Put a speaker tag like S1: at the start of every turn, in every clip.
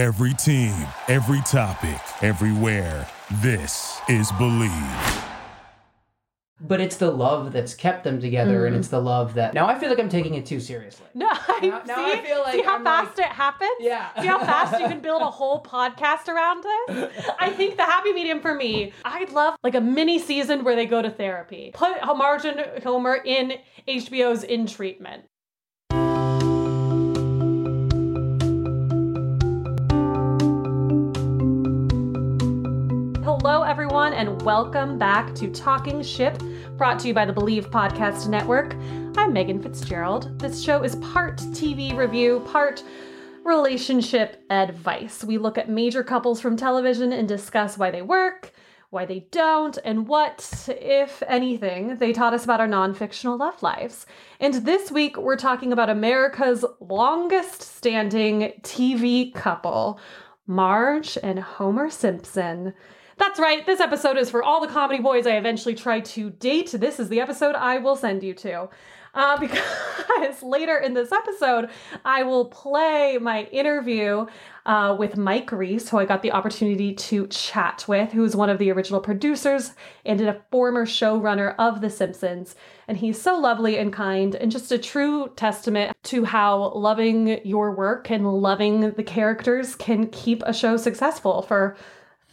S1: Every team, every topic, everywhere. This is Bleav.
S2: But it's the love that's kept them together, and mm. it's the love that. Now I feel like I'm taking it too seriously.
S3: No, I,
S2: Now-
S3: see,
S2: now I feel like
S3: see how
S2: I'm
S3: fast
S2: like-
S3: it happens?
S2: Yeah.
S3: See how fast you can build a whole podcast around this? I think the happy medium for me, I'd love like a mini season where they go to therapy. Put Marge and Homer in HBO's In Treatment. Hello, everyone, and welcome back to Talking Ship, brought to you by the Bleav Podcast Network. I'm Megan Fitzgerald. This show is part TV review, part relationship advice. We look at major couples from television and discuss why they work, why they don't, and what, if anything, they taught us about our non fictional love lives. And this week, we're talking about America's longest standing TV couple. Marge and Homer Simpson. That's right, this episode is for all the comedy boys I eventually try to date. This is the episode I will send you to. Uh, because later in this episode, I will play my interview uh, with Mike Reiss, who I got the opportunity to chat with, who is one of the original producers and a former showrunner of The Simpsons. And he's so lovely and kind, and just a true testament to how loving your work and loving the characters can keep a show successful for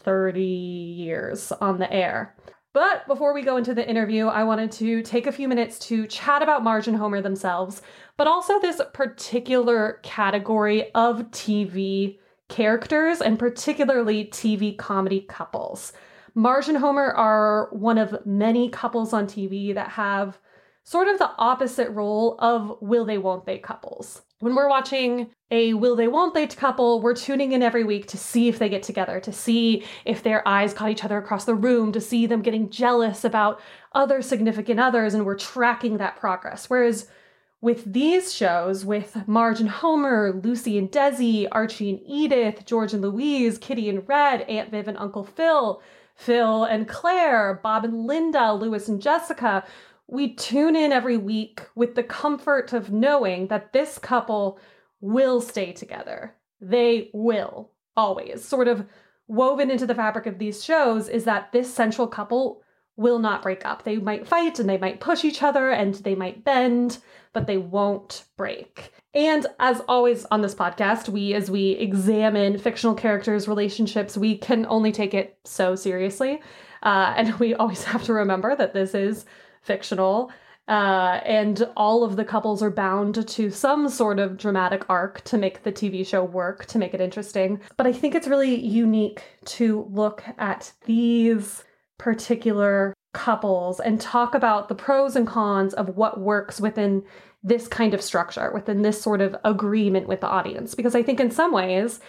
S3: 30 years on the air. But before we go into the interview, I wanted to take a few minutes to chat about Marge and Homer themselves, but also this particular category of TV characters and particularly TV comedy couples. Marge and Homer are one of many couples on TV that have sort of the opposite role of will they, won't they couples. When we're watching a will they, won't they couple, we're tuning in every week to see if they get together, to see if their eyes caught each other across the room, to see them getting jealous about other significant others, and we're tracking that progress. Whereas with these shows, with Marge and Homer, Lucy and Desi, Archie and Edith, George and Louise, Kitty and Red, Aunt Viv and Uncle Phil, Phil and Claire, Bob and Linda, Lewis and Jessica, we tune in every week with the comfort of knowing that this couple will stay together. They will, always. Sort of woven into the fabric of these shows is that this central couple will not break up. They might fight and they might push each other and they might bend, but they won't break. And as always on this podcast, we, as we examine fictional characters' relationships, we can only take it so seriously. Uh, and we always have to remember that this is fictional. Uh, and all of the couples are bound to some sort of dramatic arc to make the TV show work, to make it interesting. But I think it's really unique to look at these particular couples and talk about the pros and cons of what works within this kind of structure, within this sort of agreement with the audience. Because I think in some ways,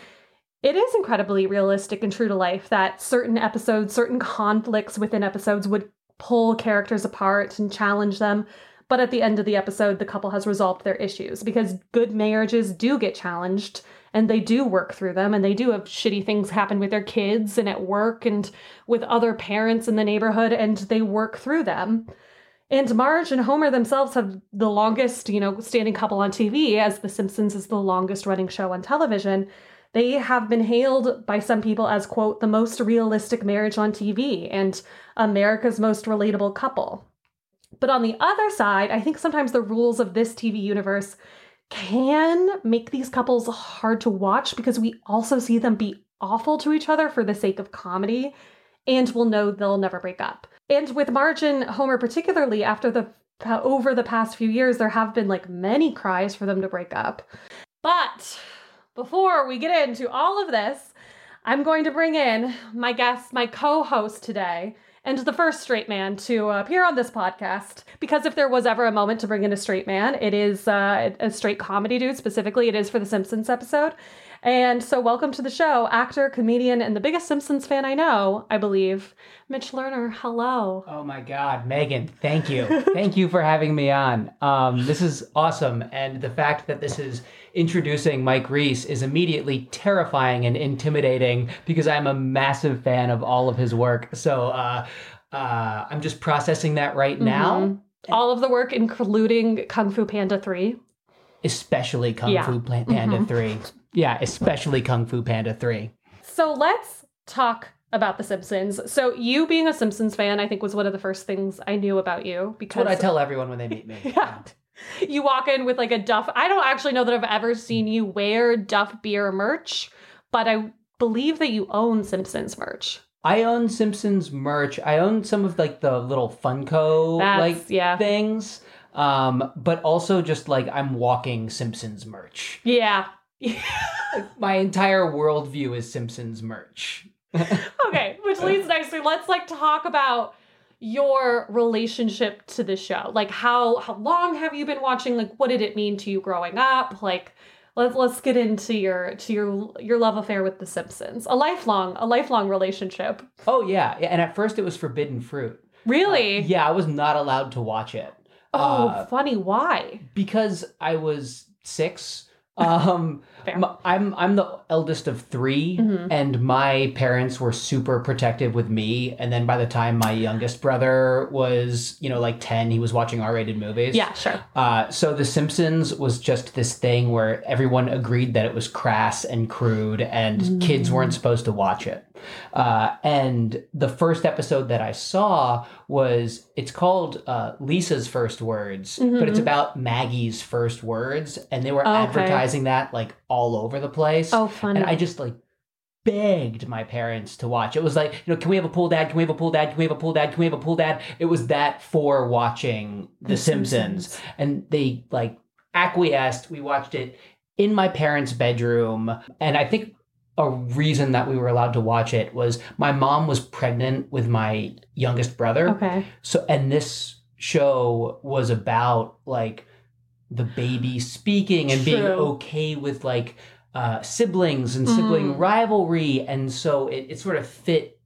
S3: it is incredibly realistic and true to life that certain episodes, certain conflicts within episodes would pull characters apart and challenge them. But at the end of the episode, the couple has resolved their issues because good marriages do get challenged and they do work through them and they do have shitty things happen with their kids and at work and with other parents in the neighborhood and they work through them. And Marge and Homer themselves have the longest, you know, standing couple on TV, as The Simpsons is the longest running show on television. They have been hailed by some people as, quote, the most realistic marriage on TV and America's most relatable couple. But on the other side, I think sometimes the rules of this TV universe can make these couples hard to watch because we also see them be awful to each other for the sake of comedy and we'll know they'll never break up. And with Marge and Homer particularly after the over the past few years there have been like many cries for them to break up. But before we get into all of this, I'm going to bring in my guest, my co-host today, and the first straight man to appear on this podcast. Because if there was ever a moment to bring in a straight man, it is uh, a straight comedy dude. Specifically, it is for the Simpsons episode. And so, welcome to the show, actor, comedian, and the biggest Simpsons fan I know, I believe, Mitch Lerner. Hello.
S2: Oh my God, Megan, thank you. thank you for having me on. Um, this is awesome. And the fact that this is introducing Mike Reiss is immediately terrifying and intimidating because I'm a massive fan of all of his work. So uh, uh, I'm just processing that right now,
S3: All of the work, including Kung Fu Panda 3.
S2: especially Kung
S3: Yeah.
S2: Fu Plan- Panda 3. Yeah, especially Kung Fu Panda 3.
S3: So let's talk about The Simpsons. So you being a Simpsons fan, I think was one of the first things I knew about you
S2: That's
S3: because
S2: what I tell everyone when they meet me.
S3: Yeah. you walk in with like a Duff. I don't actually know that I've ever seen you wear Duff beer merch, but I believe that you own Simpsons merch.
S2: I own Simpsons merch. I own some of like the little Funko like
S3: yeah.
S2: things. Um, but also just like I'm walking Simpsons merch.
S3: Yeah.
S2: My entire worldview is Simpsons merch.
S3: okay, which leads nicely. Let's like talk about your relationship to the show. Like how how long have you been watching? Like what did it mean to you growing up? Like let's let's get into your to your your love affair with the Simpsons. A lifelong a lifelong relationship.
S2: Oh yeah, yeah, and at first it was forbidden fruit.
S3: Really?
S2: Yeah, I was not allowed to watch it.
S3: Oh,
S2: Uh,
S3: funny. Why?
S2: because I was six. Um, I'm I'm the eldest of 3
S3: Mhm.
S2: and my parents were super protective with me. And then by the time my youngest brother was, you know, like ten, he was watching R-rated movies.
S3: Yeah, sure.
S2: Uh, so The Simpsons was just this thing where everyone agreed that it was crass and crude, and kids weren't supposed to watch it. Uh, and the first episode that I saw was it's called uh, Lisa's First Words, but it's
S3: Mhm.
S2: about Maggie's first words, and they were
S3: Okay.
S2: advertising that like all over the place.
S3: Oh, funny.
S2: And I just like begged my parents to watch. It was like, you know, can we have a pool dad? Can we have a pool dad? Can we have a pool dad? Can we have a pool dad? It was that for watching The,
S3: The
S2: Simpsons.
S3: Simpsons.
S2: And they like acquiesced. We watched it in my parents' bedroom. And I think a reason that we were allowed to watch it was my mom was pregnant with my youngest brother.
S3: okay.
S2: So, and this show was about like the baby speaking and being okay with like uh, siblings and sibling
S3: Mm.
S2: rivalry. And so it, it sort of fit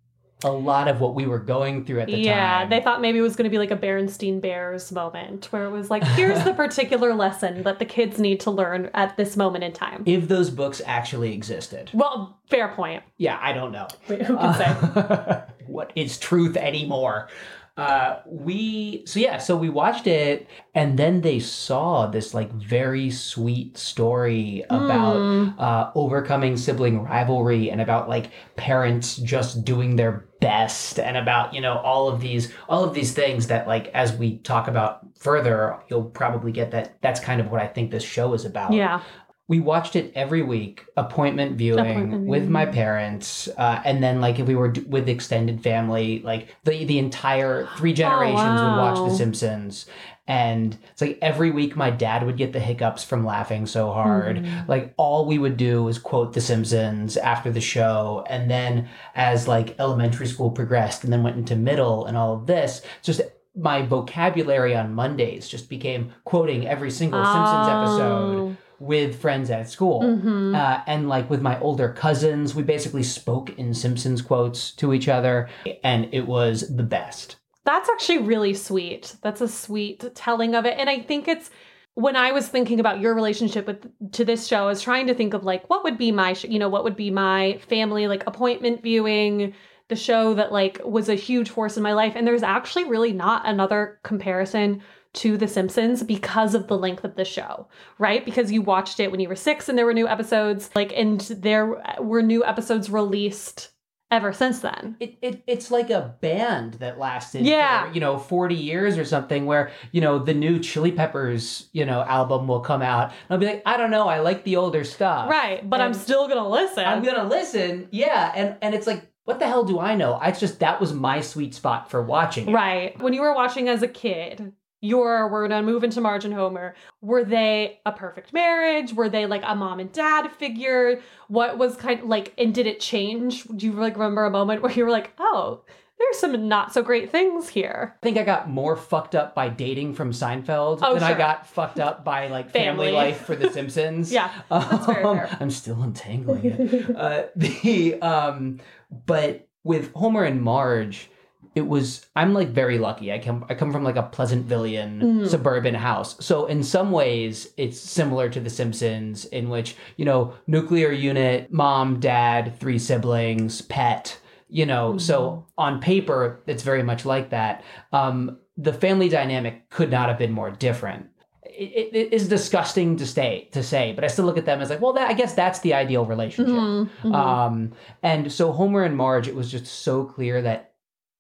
S2: a lot of what we were going through at the
S3: Yeah,
S2: time.
S3: Yeah, they thought maybe it was going to be like a Berenstein Bears moment where it was like, here's the particular lesson that the kids need to learn at this moment in time.
S2: if those books actually existed.
S3: Well, fair point.
S2: Yeah, I don't know.
S3: Wait, who can say?
S2: Uh, what is truth anymore? Uh, we so yeah, so we watched it, and then they saw this like very sweet story about
S3: Mm.
S2: uh, overcoming sibling rivalry and about like parents just doing their best and about you know all of these all of these things that like as we talk about further you'll probably get that that's kind of what i think this show is about.
S3: Yeah.
S2: we watched it every week appointment viewing
S3: Appointment
S2: with my parents uh, and then like if we were d- with extended family like the the entire three generations would watch the simpsons and it's like every week my dad would get the hiccups from laughing so hard
S3: Mhm.
S2: like all we would do was quote the simpsons after the show and then as like elementary school progressed and then went into middle and all of this just my vocabulary on mondays just became quoting every single simpsons episode with friends at school.
S3: hmm
S2: Uh, and like with my older cousins, we basically spoke in Simpsons quotes to each other, and it was the best.
S3: That's actually really sweet. That's a sweet telling of it. And I think it's when I was thinking about your relationship with to this show, I was trying to think of like what would be my, sh- you know, what would be my family like appointment viewing, the show that like was a huge force in my life. And there's actually really not another comparison to The Simpsons because of the length of the show, right? Because you watched it when you were six and there were new episodes, like, and there were new episodes released ever since then.
S2: It, it it's like a band that lasted
S3: Yeah.
S2: for, you know 40 years or something where you know the new Chili Peppers you know album will come out and I'll be like I don't know I like the older stuff
S3: Right, but I'm still gonna listen.
S2: I'm gonna listen yeah and and it's like what the hell do I know I just that was my sweet spot for watching it.
S3: Right. When you were watching as a kid, your we're gonna move into Marge and Homer. Were they a perfect marriage? Were they like a mom and dad figure? What was kind of like and did it change? Do you like remember a moment where you were like, oh, there's some not so great things here?
S2: I think I got more fucked up by dating from Seinfeld
S3: Oh,
S2: than I got fucked up by like family,
S3: Family.
S2: life for The Simpsons.
S3: Yeah, that's very
S2: Um,
S3: fair.
S2: I'm still untangling it. uh, the um, but with Homer and Marge, it was I'm like very lucky. I come I come from like a Pleasantvillean
S3: Mhm.
S2: suburban house, so in some ways it's similar to The Simpsons, in which you know nuclear unit, mom, dad, three siblings, pet. You know, so on paper it's very much like that. Um, the family dynamic could not have been more different it, it is disgusting to stay to say, but I still look at them as like, well, that, I guess that's the ideal relationship.
S3: Mhm, mhm.
S2: Um, and so Homer and Marge, it was just so clear that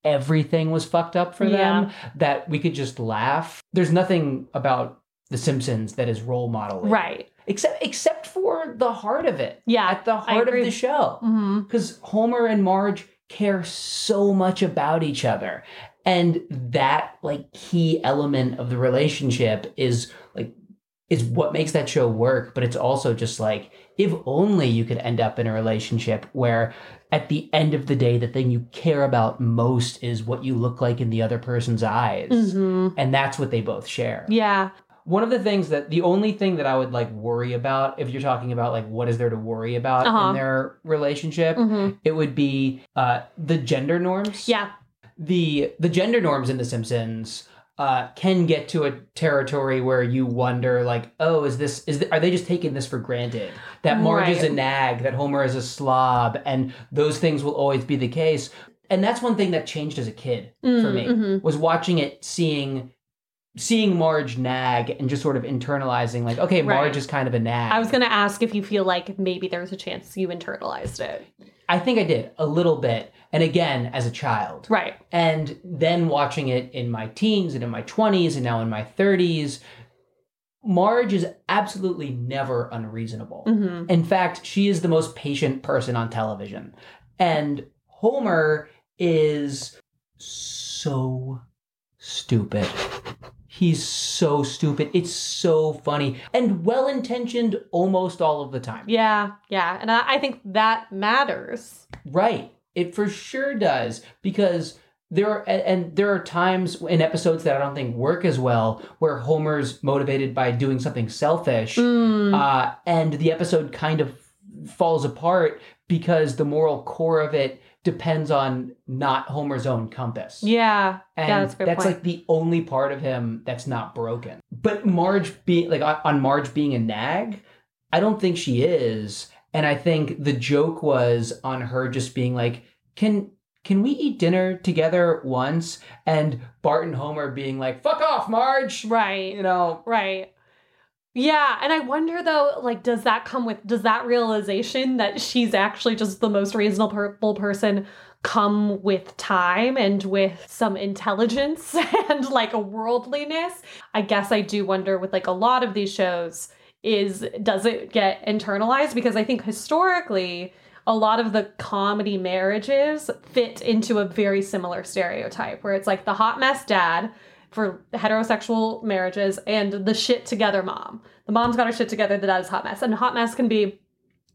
S2: everything was fucked up for them that we could just laugh. There's nothing about The Simpsons that is role modeling,
S3: right.
S2: Except except for the heart of it.
S3: Yeah,
S2: at the heart of the show
S3: hmm
S2: because Homer and Marge care so much about each other. And that like key element of the relationship is like is what makes that show work, but it's also just like if only you could end up in a relationship where at the end of the day the thing you care about most is what you look like in the other person's eyes.
S3: hmm
S2: And that's what they both share
S3: Yeah.
S2: one of the things that the only thing that I would like worry about if you're talking about like what is there to worry about
S3: Uh-huh.
S2: in their relationship,
S3: hmm
S2: it would be uh, the gender norms.
S3: Yeah.
S2: The the gender norms in The Simpsons uh, can get to a territory where you wonder like, oh, is this is th- are they just taking this for granted that Marge is a nag, that Homer is a slob, and those things will always be the case. And that's one thing that changed as a kid for me
S3: Mhm.
S2: was watching it, seeing seeing Marge nag and just sort of internalizing like, okay,
S3: Right.
S2: Marge is kind of a nag.
S3: I was going to ask if you feel like maybe there's a chance you internalized it.
S2: I think I did a little bit. And again, as a child.
S3: Right.
S2: And then watching it in my teens and in my 20s and now in my 30s, Marge is absolutely never unreasonable.
S3: hmm
S2: In fact, she is the most patient person on television. And Homer is so stupid. He's so stupid. It's so funny and well intentioned almost all of the time.
S3: Yeah. Yeah. And I, I think that matters.
S2: Right. It for sure does because there are and- there are times in episodes that I don't think work as well where Homer's motivated by doing something selfish
S3: Mm.
S2: uh, and the episode kind of falls apart because the moral core of it depends on not Homer's own compass.
S3: yeah.
S2: And
S3: yeah, that's a good point.
S2: like the only part of him that's not broken. But Marge being like on Marge being a nag, I don't think she is. And I think the joke was on her just being like, "Can can we eat dinner together once?" And Bart and Homer being like, "Fuck off, Marge."
S3: right.
S2: You know,
S3: Right. Yeah, and I wonder though, like, does that come with does that realization that she's actually just the most reasonable person come with time and with some intelligence and like a worldliness? I guess I do wonder with like a lot of these shows is does it get internalized because I think historically a lot of the comedy marriages fit into a very similar stereotype where it's like the hot mess dad for heterosexual marriages and the shit together mom. The mom's got her shit together, the dad's hot mess. And hot mess can be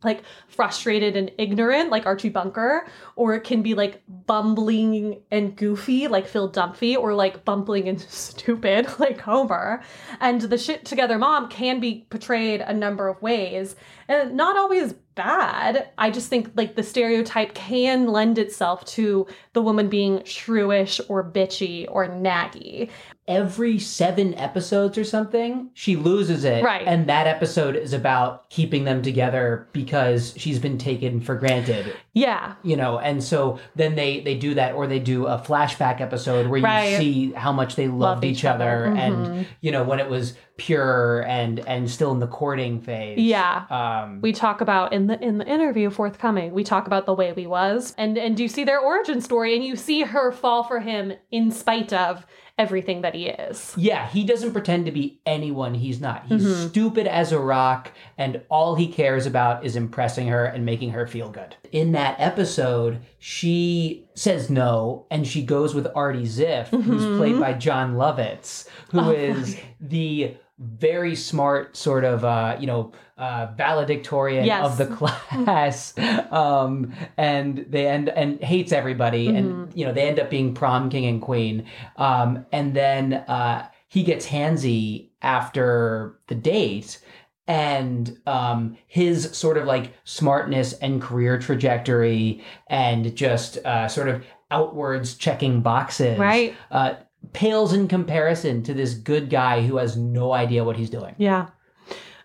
S3: like frustrated and ignorant, like Archie Bunker, or it can be like bumbling and goofy, like Phil Dunphy, or like bumbling and stupid, like Homer. And the shit together mom can be portrayed a number of ways, and not always bad. I just think like the stereotype can lend itself to the woman being shrewish or bitchy or naggy.
S2: Every seven episodes or something, she loses it.
S3: Right.
S2: And that episode is about keeping them together because she's been taken for granted.
S3: Yeah.
S2: You know, and so then they they do that, or they do a flashback episode where you see how much they loved,
S3: Loved
S2: each,
S3: each
S2: other,
S3: other.
S2: and
S3: Mhm.
S2: you know when it was pure and and still in the courting phase.
S3: Yeah.
S2: Um,
S3: we talk about in the in the interview forthcoming we talk about the way we was and and you see their origin story and you see her fall for him in spite of everything that he is
S2: Yeah, he doesn't pretend to be anyone he's not. He's
S3: Mhm.
S2: stupid as a rock, and all he cares about is impressing her and making her feel good. In that episode, she says no, and she goes with Artie Ziff, who's
S3: Mhm.
S2: played by Jon Lovitz, who
S3: Oh,
S2: is the very smart sort of uh you know uh valedictorian
S3: Yes.
S2: of the class um and they end and hates everybody and
S3: Mm-hmm.
S2: you know they end up being prom king and queen um and then uh he gets handsy after the date and um his sort of like smartness and career trajectory and just uh sort of outwards checking boxes
S3: right
S2: uh, pales in comparison to this good guy who has no idea what he's doing.
S3: yeah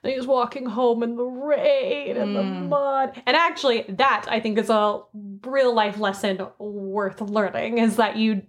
S3: and he's walking home in the rain and the
S2: Mm.
S3: mud and actually that i think is a real life lesson worth learning is that you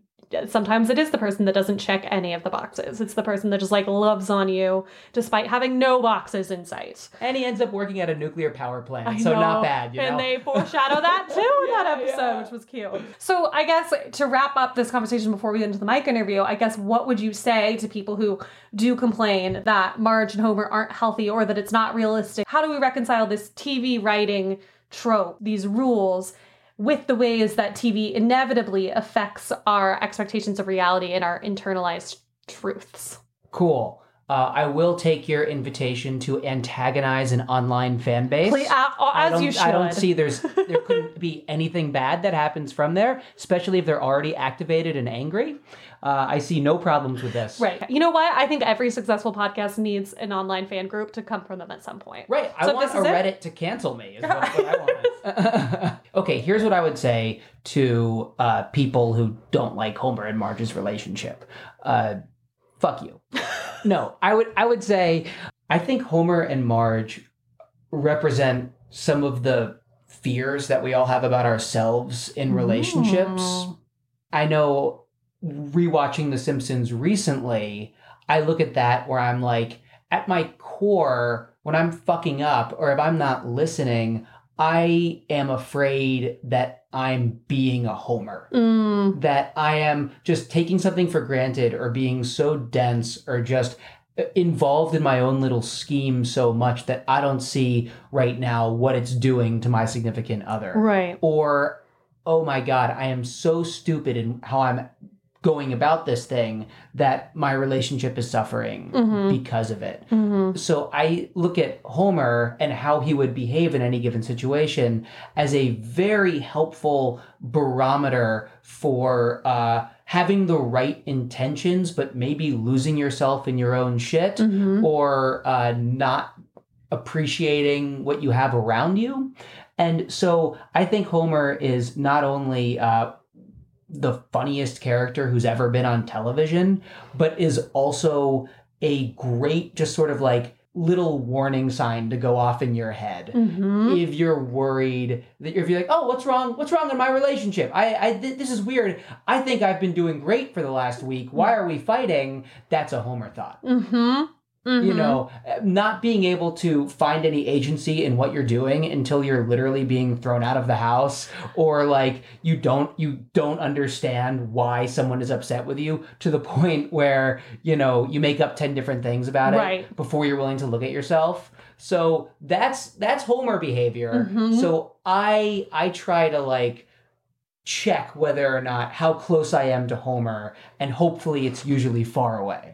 S3: sometimes it is the person that doesn't check any of the boxes. It's the person that just like loves on you despite having no boxes in sight.
S2: And he ends up working at a nuclear power plant,
S3: I
S2: so
S3: know.
S2: not bad. You
S3: and
S2: know?
S3: they foreshadow that too in that episode,
S2: yeah.
S3: which was cute. So I guess to wrap up this conversation before we get into the Mike interview, I guess what would you say to people who do complain that Marge and Homer aren't healthy or that it's not realistic? How do we reconcile this TV writing trope, these rules? With the ways that TV inevitably affects our expectations of reality and our internalized truths.
S2: Cool. Uh, I will take your invitation to antagonize an online fan base.
S3: Please, uh,
S2: I
S3: as you should.
S2: I don't see there's there couldn't be anything bad that happens from there, especially if they're already activated and angry. Uh, I see no problems with this.
S3: Right. You know what? I think every successful podcast needs an online fan group to come from them at some point.
S2: Right. I
S3: So if
S2: want a
S3: is it-
S2: Reddit to cancel me. Is what, what I want. okay, here's what I would say to uh, people who don't like Homer and Marge's relationship. Uh, fuck you. no, I would. I would say I think Homer and Marge represent some of the fears that we all have about ourselves in relationships.
S3: Mm.
S2: I know rewatching The Simpsons recently, I look at that where I'm like, at my core, when I'm fucking up or if I'm not listening, I am afraid that I'm being a homer.
S3: Mm,
S2: That I am just taking something for granted or being so dense or just uh, involved in my own little scheme so much that I don't see right now what it's doing to my significant other
S3: right.
S2: or oh my god i am so stupid in how i'm going about this thing that my relationship is suffering
S3: Mhm.
S2: because of it
S3: hmm
S2: so i look at homer and how he would behave in any given situation as a very helpful barometer for uh, having the right intentions but maybe losing yourself in your own shit
S3: hmm
S2: or uh, not appreciating what you have around you. And so I think Homer is not only uh, the funniest character who's ever been on television, but is also a great, just sort of like little warning sign to go off in your head.
S3: hmm
S2: If you're worried that if you're like, oh, what's wrong? What's wrong in my relationship? I, I, th- this is weird. I think I've been doing great for the last week. Why are we fighting? That's a Homer thought
S3: hmm
S2: you know not being able to find any agency in what you're doing until you're literally being thrown out of the house or like you don't you don't understand why someone is upset with you to the point where you know you make up 10 different things about it
S3: Right.
S2: before you're willing to look at yourself so that's that's homer behavior
S3: Mhm.
S2: so i i try to like check whether or not how close i am to homer and hopefully it's usually far away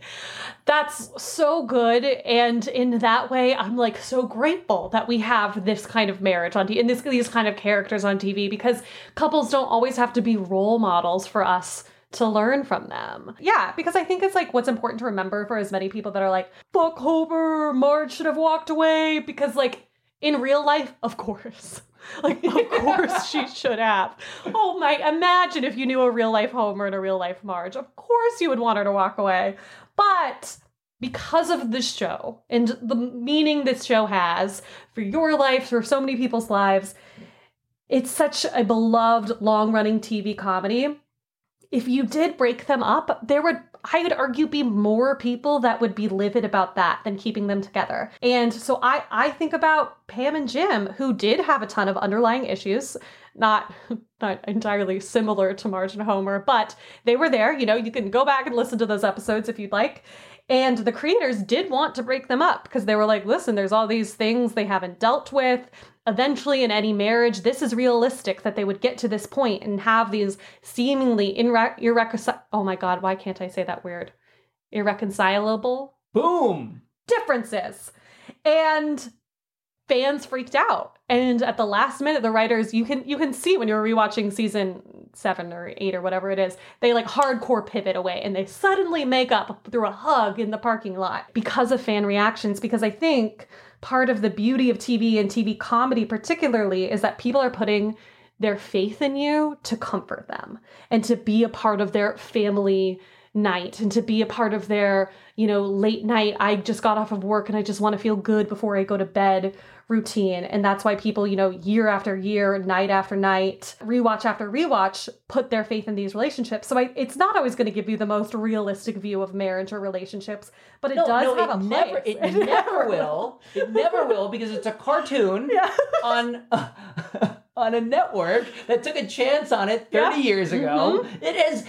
S3: That's so good. And in that way, I'm like so grateful that we have this kind of marriage on TV and this, these kind of characters on TV because couples don't always have to be role models for us to learn from them. Yeah, because I think it's like what's important to remember for as many people that are like, fuck Homer, Marge should have walked away. Because, like, in real life, of course. Like, of course she should have. Oh my, imagine if you knew a real life Homer and a real life Marge. Of course you would want her to walk away. But because of this show and the meaning this show has for your life, for so many people's lives, it's such a beloved long running TV comedy. If you did break them up, there would, I would argue, be more people that would be livid about that than keeping them together. And so I, I think about Pam and Jim, who did have a ton of underlying issues, not, not entirely similar to Marge and Homer, but they were there. You know, you can go back and listen to those episodes if you'd like. And the creators did want to break them up because they were like, listen, there's all these things they haven't dealt with. Eventually, in any marriage, this is realistic that they would get to this point and have these seemingly irre- irreconcilable. Oh my God, why can't I say that word? Irreconcilable
S2: boom
S3: differences. And fans freaked out. And at the last minute, the writers, you can you can see when you're rewatching season seven or eight or whatever it is, they like hardcore pivot away and they suddenly make up through a hug in the parking lot because of fan reactions. Because I think part of the beauty of TV and TV comedy particularly is that people are putting their faith in you to comfort them and to be a part of their family night and to be a part of their, you know, late night, I just got off of work and I just want to feel good before I go to bed routine. And that's why people, you know, year after year, night after night, rewatch after rewatch, put their faith in these relationships. So I, it's not always going to give you the most realistic view of marriage or relationships, but it
S2: No,
S3: does
S2: no,
S3: have
S2: it
S3: a place.
S2: never, it never will. It never will because it's a cartoon
S3: Yeah.
S2: on on a network that took a chance on it 30
S3: Yeah. Mm-hmm.
S2: years ago. It is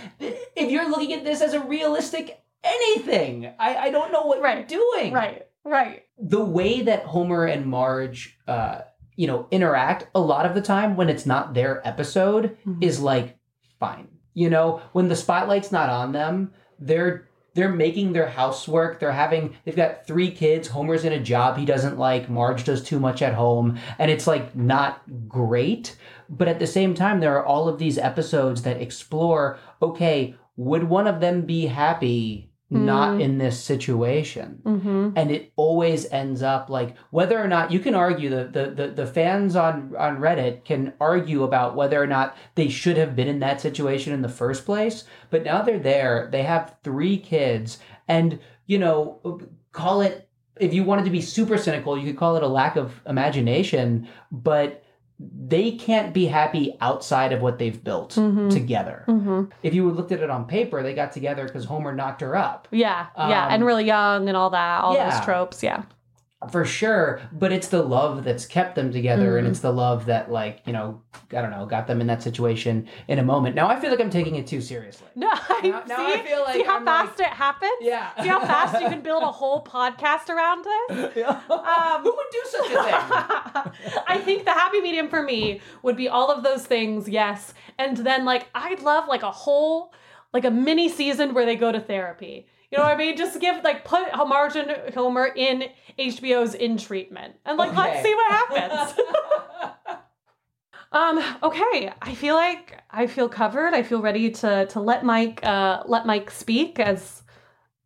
S2: if you're looking at this as a realistic anything, I, I don't know what
S3: Right.
S2: you're doing.
S3: Right, right.
S2: The way that Homer and Marge uh you know interact a lot of the time when it's not their episode
S3: Mhm.
S2: is like fine. You know, when the spotlight's not on them, they're they're making their housework. They're having they've got three kids. Homer's in a job he doesn't like. Marge does too much at home, and it's like not great. But at the same time, there are all of these episodes that explore. Okay, would one of them be happy not
S3: Mm.
S2: in this situation?
S3: Mm-hmm.
S2: and it always ends up like whether or not you can argue the, the the the fans on on reddit can argue about whether or not they should have been in that situation in the first place but now they're there they have three kids and you know call it if you wanted to be super cynical you could call it a lack of imagination but they can't be happy outside of what they've built
S3: Mhm.
S2: together
S3: Mm-hmm.
S2: if you looked at it on paper they got together because homer knocked her up
S3: Yeah, yeah,
S2: Um,
S3: and really young and all that, all
S2: yeah.
S3: those tropes. Yeah.
S2: For sure but it's the love that's kept them together and
S3: Mhm.
S2: it's the love that like you know i don't know got them in that situation in a moment now i feel like i'm taking it too seriously
S3: No, I
S2: Now- now
S3: see,
S2: I feel like
S3: see how
S2: I'm
S3: fast it happens.
S2: yeah
S3: See how fast you can build a whole podcast around this. Um,
S2: who would do such a thing
S3: I think the happy medium for me would be all of those things, yes. And then like I'd love like a whole like a mini season where they go to therapy. You know what I mean? Just give like put Marge and Homer in HBO's in treatment. And like let's see what happens. Um, okay. I feel like I feel covered. I feel ready to to let Mike uh let Mike speak as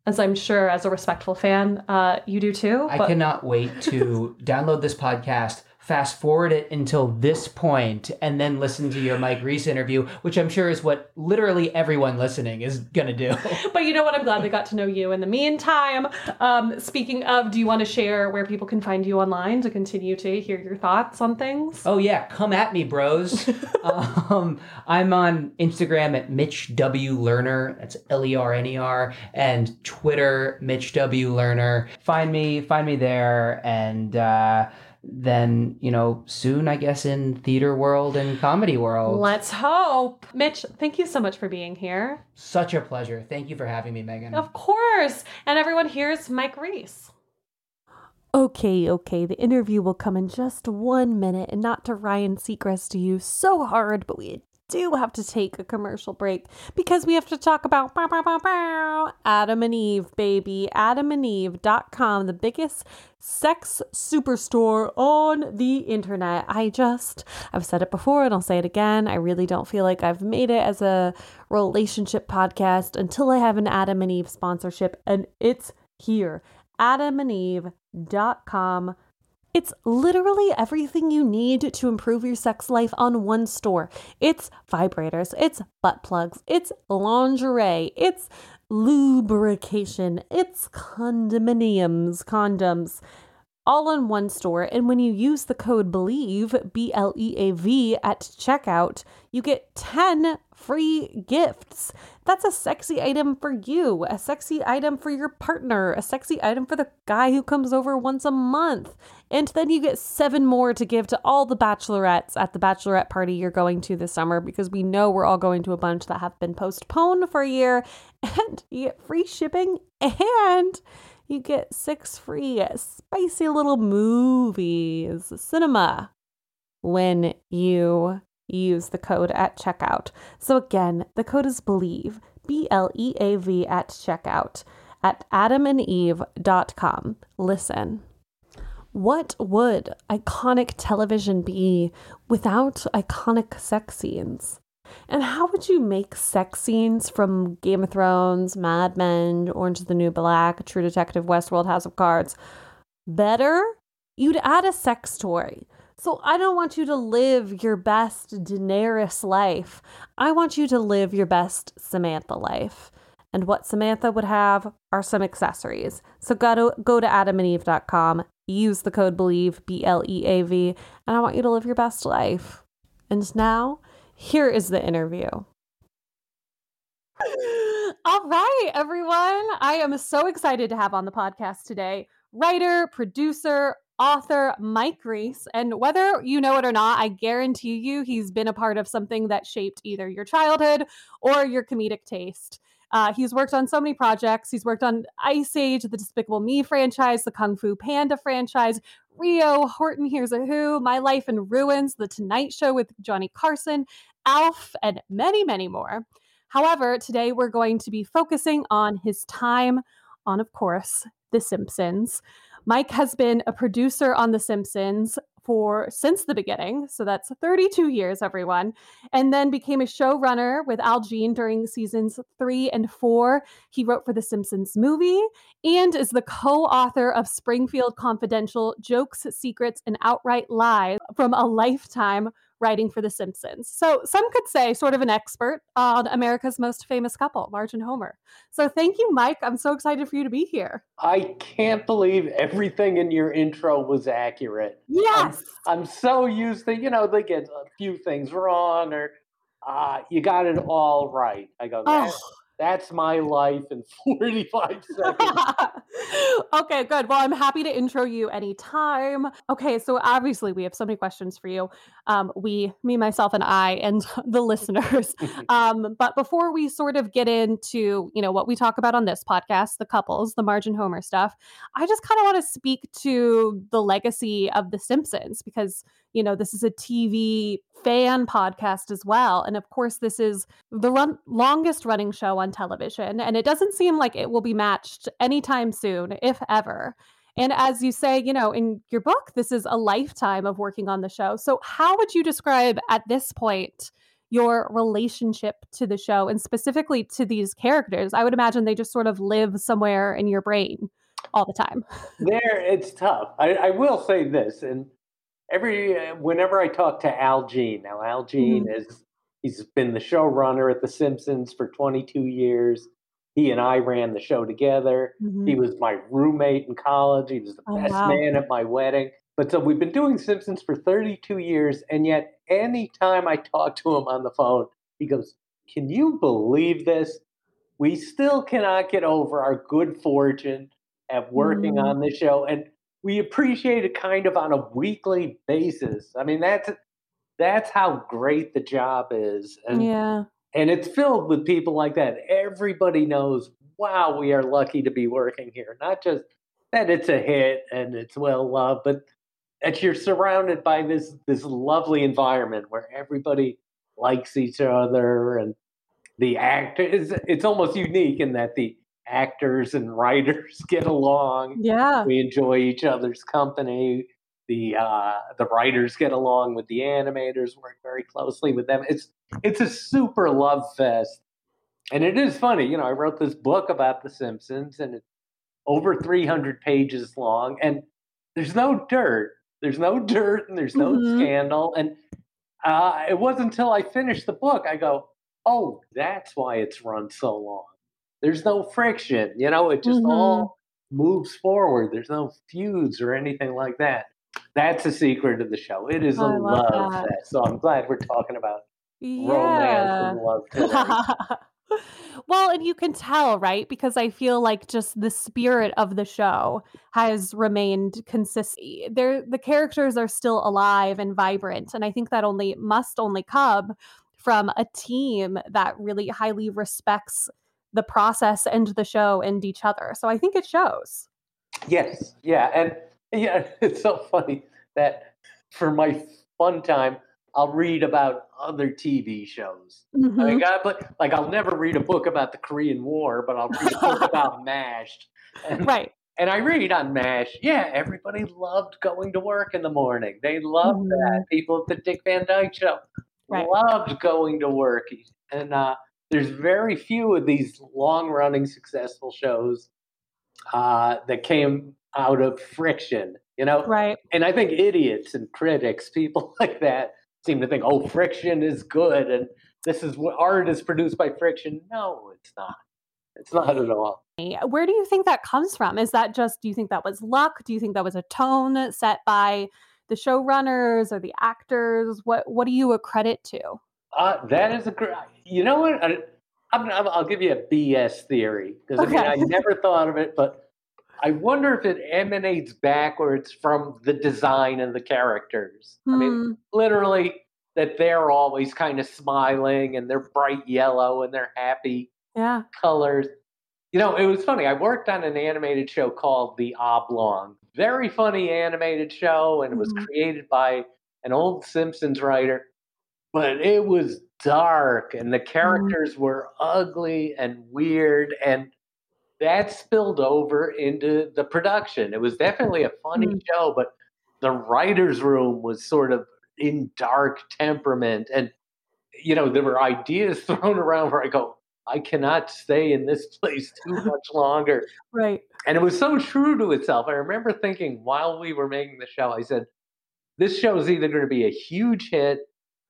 S3: as I'm sure as a respectful fan, uh you do too.
S2: i cannot wait to download this podcast fast forward it until this point and then listen to your mike reiss interview which i'm sure is what literally everyone listening is gonna do
S3: But you know what? I'm glad they got to know you in the meantime. Um, speaking of, do you want to share where people can find you online to continue to hear your thoughts on things?
S2: Oh yeah, come at me, bros. um, I'm on Instagram at Mitch W Lerner. That's L E R N E R, and Twitter Mitch W Lerner. Find me, find me there, and uh, then you know soon, I guess, in theater world and comedy world.
S3: Let's hope. Mitch, thank you so much for being here.
S2: Such a pleasure. Thank you for having me, Megan.
S3: Of course. And everyone, here's Mike Reiss. Okay, okay. The interview will come in just one minute, and not to Ryan Seacrest to you so hard, but we do have to take a commercial break because we have to talk about bow, bow, bow, Adam and Eve, baby. AdamandEve.com, the biggest sex superstore on the internet. I just, I've said it before and I'll say it again. I really don't feel like I've made it as a relationship podcast until I have an Adam and Eve sponsorship, and it's here. AdamandEve.com. It's literally everything you need to improve your sex life on one store. It's vibrators, it's butt plugs, it's lingerie, it's lubrication, it's condominiums, condoms, all in one store. And when you use the code BLEAV, B L E A V, at checkout, you get 10 free gifts. That's a sexy item for you, a sexy item for your partner, a sexy item for the guy who comes over once a month. And then you get seven more to give to all the bachelorettes at the bachelorette party you're going to this summer because we know we're all going to a bunch that have been postponed for a year. And you get free shipping and you get six free spicy little movies, cinema, when you use the code at checkout. So again, the code is BLEAV, B L E A V at checkout at adamandeve.com. Listen. What would iconic television be without iconic sex scenes? And how would you make sex scenes from Game of Thrones, Mad Men, Orange is the New Black, True Detective, Westworld, House of Cards better? You'd add a sex story. So I don't want you to live your best Daenerys life. I want you to live your best Samantha life. And what Samantha would have are some accessories. So go to, go to adamandeve.com, use the code BLEAV, B L E A V, and I want you to live your best life. And now, here is the interview. All right, everyone. I am so excited to have on the podcast today writer, producer, author Mike Reiss. And whether you know it or not, I guarantee you he's been a part of something that shaped either your childhood or your comedic taste. Uh, he's worked on so many projects. He's worked on Ice Age, the Despicable Me franchise, the Kung Fu Panda franchise, Rio, Horton Hears a Who, My Life in Ruins, The Tonight Show with Johnny Carson, Alf, and many, many more. However, today we're going to be focusing on his time on, of course, The Simpsons. Mike has been a producer on The Simpsons for since the beginning, so that's 32 years, everyone, and then became a showrunner with Al Jean during seasons three and four. He wrote for The Simpsons movie and is the co-author of Springfield Confidential: Jokes, Secrets, and Outright Lies from a lifetime writing for The Simpsons. So some could say sort of an expert on America's most famous couple, Marge and Homer. So thank you, Mike. I'm so excited for you to be here.
S4: I can't believe everything in your intro was accurate.
S3: Yes.
S4: I'm, I'm so used to, you know, they get a few things wrong or uh, you got it all right. I go,
S3: Oh,
S4: that's my life in 45 seconds.
S3: okay, good. Well, I'm happy to intro you anytime. Okay, so obviously we have so many questions for you. Um, we, me, myself, and I, and the listeners. Um, but before we sort of get into, you know, what we talk about on this podcast, the couples, the Margin Homer stuff, I just kind of want to speak to the legacy of The Simpsons because, you know, this is a TV fan podcast as well. And of course, this is the run- longest running show on television. And it doesn't seem like it will be matched anytime soon, if ever. And as you say, you know, in your book, this is a lifetime of working on the show. So, how would you describe at this point your relationship to the show and specifically to these characters? I would imagine they just sort of live somewhere in your brain all the time.
S4: there, it's tough. I, I will say this, and every uh, whenever I talk to Al Jean, now Al Jean is he's been the showrunner at The Simpsons for 22 years. He and I ran the show together.
S3: Mhm.
S4: He was my roommate in college. He was the
S3: Oh,
S4: best
S3: wow.
S4: man at my wedding. But so we've been doing Simpsons for 32 years, and yet anytime I talk to him on the phone, he goes, Can you believe this? We still cannot get over our good fortune at working
S3: Mm.
S4: on the show. And we appreciate it kind of on a weekly basis. I mean, that's that's how great the job is. And
S3: Yeah.
S4: and it's filled with people like that. Everybody knows, wow, we are lucky to be working here. Not just that it's a hit and it's well loved, but that you're surrounded by this this lovely environment where everybody likes each other and the actors is it's almost unique in that the actors and writers get along.
S3: Yeah.
S4: We enjoy each other's company. The uh, the writers get along with the animators, work very closely with them. It's it's a super love fest, and it is funny. You know, I wrote this book about The Simpsons, and it's over 300 pages long, and there's no dirt. There's no dirt, and there's no
S3: Mhm.
S4: scandal. And uh, it wasn't until I finished the book I go, oh, that's why it's run so long. There's no friction. You know, it just
S3: Mhm.
S4: all moves forward. There's no feuds or anything like that. That's the secret of the show. It is a
S3: Oh, love
S4: love
S3: that.
S4: fest. So I'm glad we're talking about
S3: Yeah.
S4: romance and love today.
S3: well, and you can tell, right? Because I feel like just the spirit of the show has remained consistent. There, the characters are still alive and vibrant, and I think that only must only come from a team that really highly respects the process and the show and each other. So I think it shows.
S4: Yes, yeah, and yeah, it's so funny that for my fun time, I'll read about other TV shows. I
S3: Mhm.
S4: mean, God, but like I'll never read a book about the Korean War, but I'll read a book about MASH. And,
S3: Right.
S4: and I read on MASH, yeah, everybody loved going to work in the morning. They loved that. People at the Dick Van Dyke Show
S3: Right.
S4: loved going to work. And uh, there's very few of these long running successful shows uh, that came out of friction, you know?
S3: Right.
S4: And I think idiots and critics, people like that, seem to think, oh, friction is good and this is what art is produced by friction. No, it's not. It's not at all.
S3: Where do you think that comes from? Is that just, do you think that was luck? Do you think that was a tone set by the showrunners or the actors? What What do you accredit to?
S4: Uh, that is a great. You know what? I, I'm, I'm, I'll give you a BS theory because I mean I never thought of it, but I wonder if it emanates backwards from the design of the characters. I mean,
S3: Hmm,
S4: literally that they're always kind of smiling and they're bright yellow and they're happy
S3: yeah.
S4: colors. You know, it was funny. I worked on an animated show called The Oblong. Very funny animated show, and it was
S3: Mhm.
S4: created by an old Simpsons writer. But it was dark, and the characters were ugly and weird, and that spilled over into the production. It was definitely a funny
S3: Mm.
S4: show, but the writer's room was sort of in dark temperament. And, you know, there were ideas thrown around where I go, I cannot stay in this place too much longer.
S3: Right.
S4: And it was so true to itself. I remember thinking while we were making the show, I said, this show is either going to be a huge hit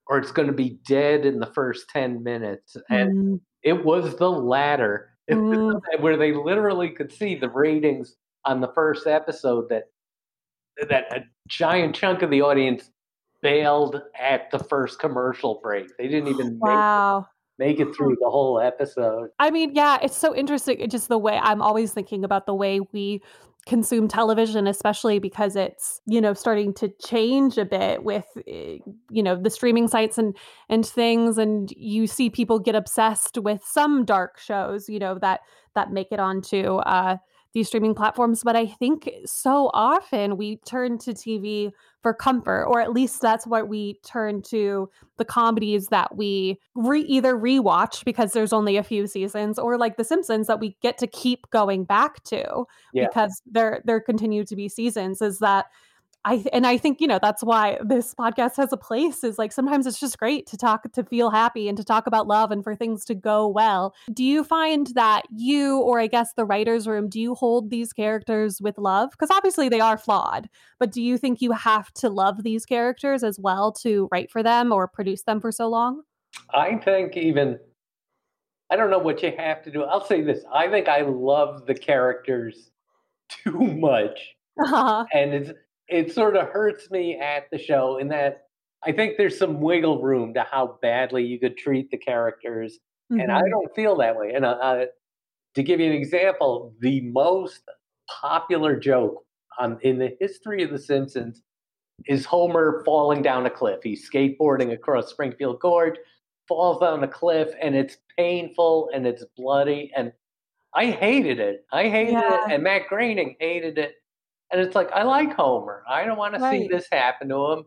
S4: or it's going to be dead in the first 10 minutes. And
S3: Mm,
S4: it was the latter, It
S3: Mm.
S4: where they literally could see the ratings on the first episode that that a giant chunk of the audience bailed at the first commercial break. They didn't even make,
S3: wow.
S4: make it through the whole episode.
S3: I mean, yeah, it's so interesting. It's just the way I'm always thinking about the way we consume television, especially because it's, you know, starting to change a bit with, eh, you know, the streaming sites and and things. And you see people get obsessed with some dark shows, you know, that that make it onto uh, these streaming platforms. But I think so often we turn to TV for comfort, or at least that's what we turn to the comedies that we re- either rewatch because there's only a few seasons or like the simpsons that we get to keep going back to
S4: Yeah.
S3: because there there continue to be seasons is that I and I think you know that's why this podcast has a place is like sometimes it's just great to talk to feel happy and to talk about love and for things to go well. Do you find that you or I guess the writers room do you hold these characters with love because obviously they are flawed but do you think you have to love these characters as well to write for them or produce them for so long?
S4: I think even I don't know what you have to do. I'll say this. I think I love the characters too much. Uh-huh. and it's it sort of hurts me at the show in that I think there's some wiggle room to how badly you could treat the characters, and I
S3: Mhm.
S4: don't feel that way. And uh, uh, to give you an example, the most popular joke on, in the history of The Simpsons is Homer falling down a cliff. He's skateboarding across Springfield Gorge, falls down a cliff, and it's painful and it's bloody. And I hated it. I hated
S3: Yeah.
S4: it, and Matt Groening hated it. And it's like I like Homer. I don't want to see this happen to him.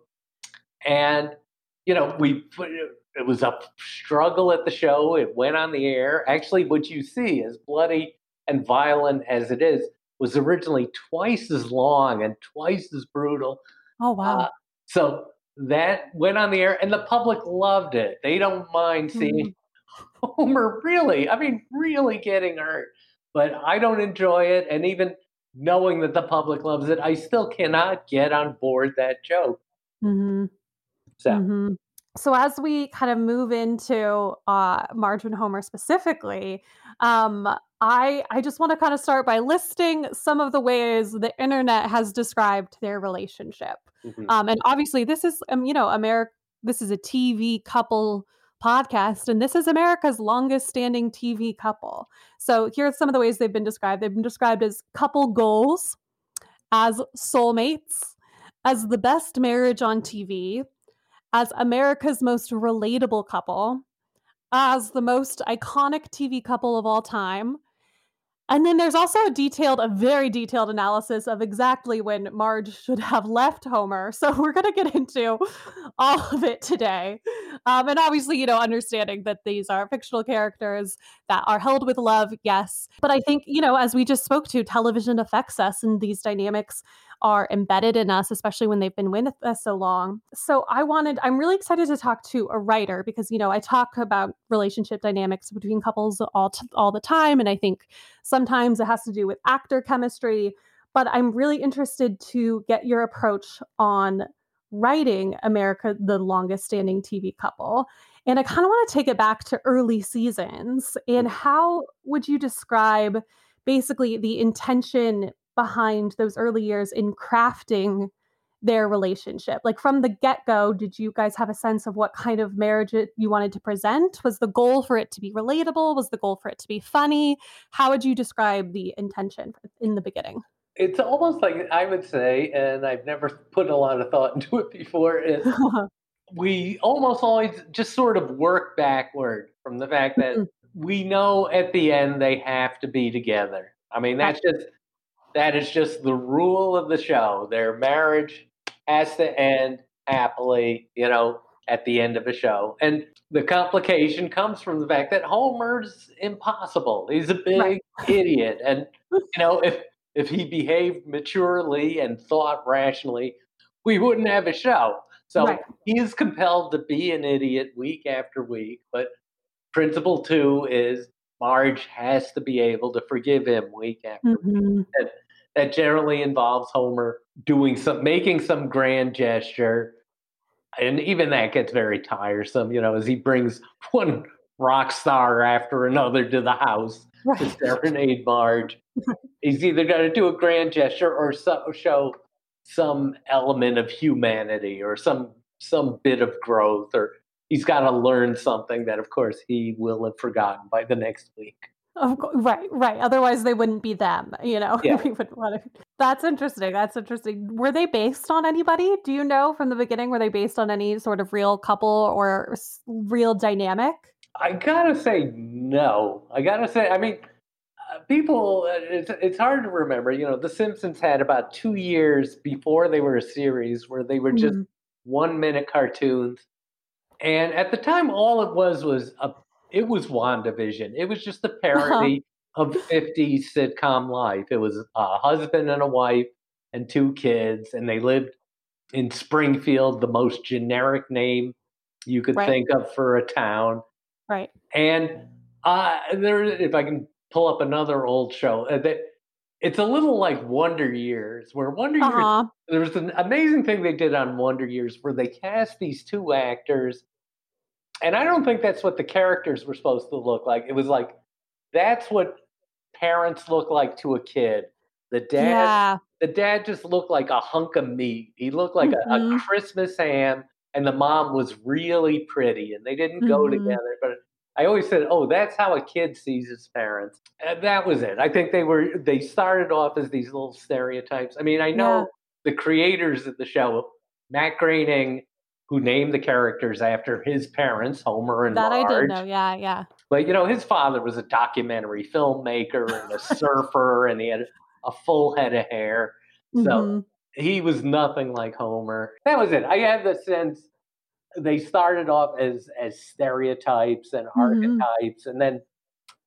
S4: And you know, we put it was a struggle at the show. It went on the air. Actually, what you see, as bloody and violent as it is, was originally twice as long and twice as brutal.
S3: Oh wow.
S4: Uh, so that went on the air, and the public loved it. They don't mind seeing Homer really, I mean, really getting hurt. But I don't enjoy it, and even knowing that the public loves it, I still cannot get on board that joke.
S3: hmm
S4: So
S3: hmm So as we kind of move into uh, Marge and Homer specifically, um, I I just want to kind of start by listing some of the ways the internet has described their relationship.
S4: mhm.
S3: Um, and obviously, this is um, you know, America. This is a TV couple podcast, and this is America's longest-standing TV couple. So here are some of the ways they've been described. They've been described as couple goals, as soulmates, as the best marriage on TV, as America's most relatable couple, as the most iconic TV couple of all time. And then there's also a detailed, a very detailed analysis of exactly when Marge should have left Homer. So we're going to get into all of it today. Um, and obviously, you know, understanding that these are fictional characters that are held with love, yes. But I think, you know, as we just spoke to, television affects us and these dynamics are embedded in us, especially when they've been with us so long. So I wanted, I'm really excited to talk to a writer because, you know, I talk about relationship dynamics between couples all, t- all the time. And I think sometimes it has to do with actor chemistry. But I'm really interested to get your approach on writing America, the longest standing TV couple. And I kind of want to take it back to early seasons. And
S4: Mm.
S3: how would you describe basically the intention behind those early years in crafting their relationship? Like from the get go, did you guys have a sense of what kind of marriage it, you wanted to present? Was the goal for it to be relatable? Was the goal for it to be funny? How would you describe the intention in the beginning?
S4: It's almost like I would say, and I've never put a lot of thought into it before, is we almost always just sort of work backward from the fact that
S3: Mhm.
S4: we know at the end they have to be together. I mean, that's just that is just the rule of the show. Their marriage has to end happily, you know, at the end of a show. And the complication comes from the fact that Homer's impossible. He's a big
S3: Right.
S4: idiot. And you know, if if he behaved maturely and thought rationally, we wouldn't have a show. So
S3: Right.
S4: he is compelled to be an idiot week after week. But principle two is Marge has to be able to forgive him week after
S3: Mhm.
S4: that generally involves Homer doing some making some grand gesture. And even that gets very tiresome, you know, as he brings one rock star after another to the house to serenade Marge. He's either going to do a grand gesture or so, show some element of humanity or some some bit of growth or he's got to learn something that of course he will have forgotten by the next week.
S3: Of course, right, right. Otherwise, they wouldn't be them. You know,
S4: Yeah.
S3: we would want to. That's interesting. That's interesting. Were they based on anybody? Do you know from the beginning? Were they based on any sort of real couple or real dynamic?
S4: I gotta say no. I gotta say, I mean, uh, people. uh, It's it's hard to remember. You know, The Simpsons had about two years before they were a series where they were just
S3: Mhm.
S4: one minute cartoons, and at the time, all it was was a. It was WandaVision. It was just a parody of 50s sitcom life. It was a husband and a wife and two kids, and they lived in Springfield, the most generic name you could
S3: Right.
S4: think of for a town.
S3: Right.
S4: And uh, there, if I can pull up another old show, uh, that it's a little like Wonder Years, where Wonder
S3: Uh
S4: Years, there was an amazing thing they did on Wonder Years where they cast these two actors, and I don't think that's what the characters were supposed to look like. It was like that's what parents look like to a kid. The dad,
S3: Yeah.
S4: the dad just looked like a hunk of meat. He looked like a, a
S3: Mhm.
S4: Christmas ham, and the mom was really pretty, and they didn't go
S3: Mhm.
S4: together. But I always said, "Oh, that's how a kid sees his parents." And that was it. I think they were they started off as these little stereotypes. I mean, I know
S3: Yeah.
S4: the creators of the show, Matt Groening, who named the characters after his parents, Homer and
S3: That I
S4: Marge.
S3: did know. Yeah. Yeah.
S4: But you know, his father was a documentary filmmaker and a surfer, and he had a full head of hair. So
S3: Mhm.
S4: he was nothing like Homer. That was it. I had the sense they started off as as stereotypes and
S3: Mhm.
S4: archetypes, and then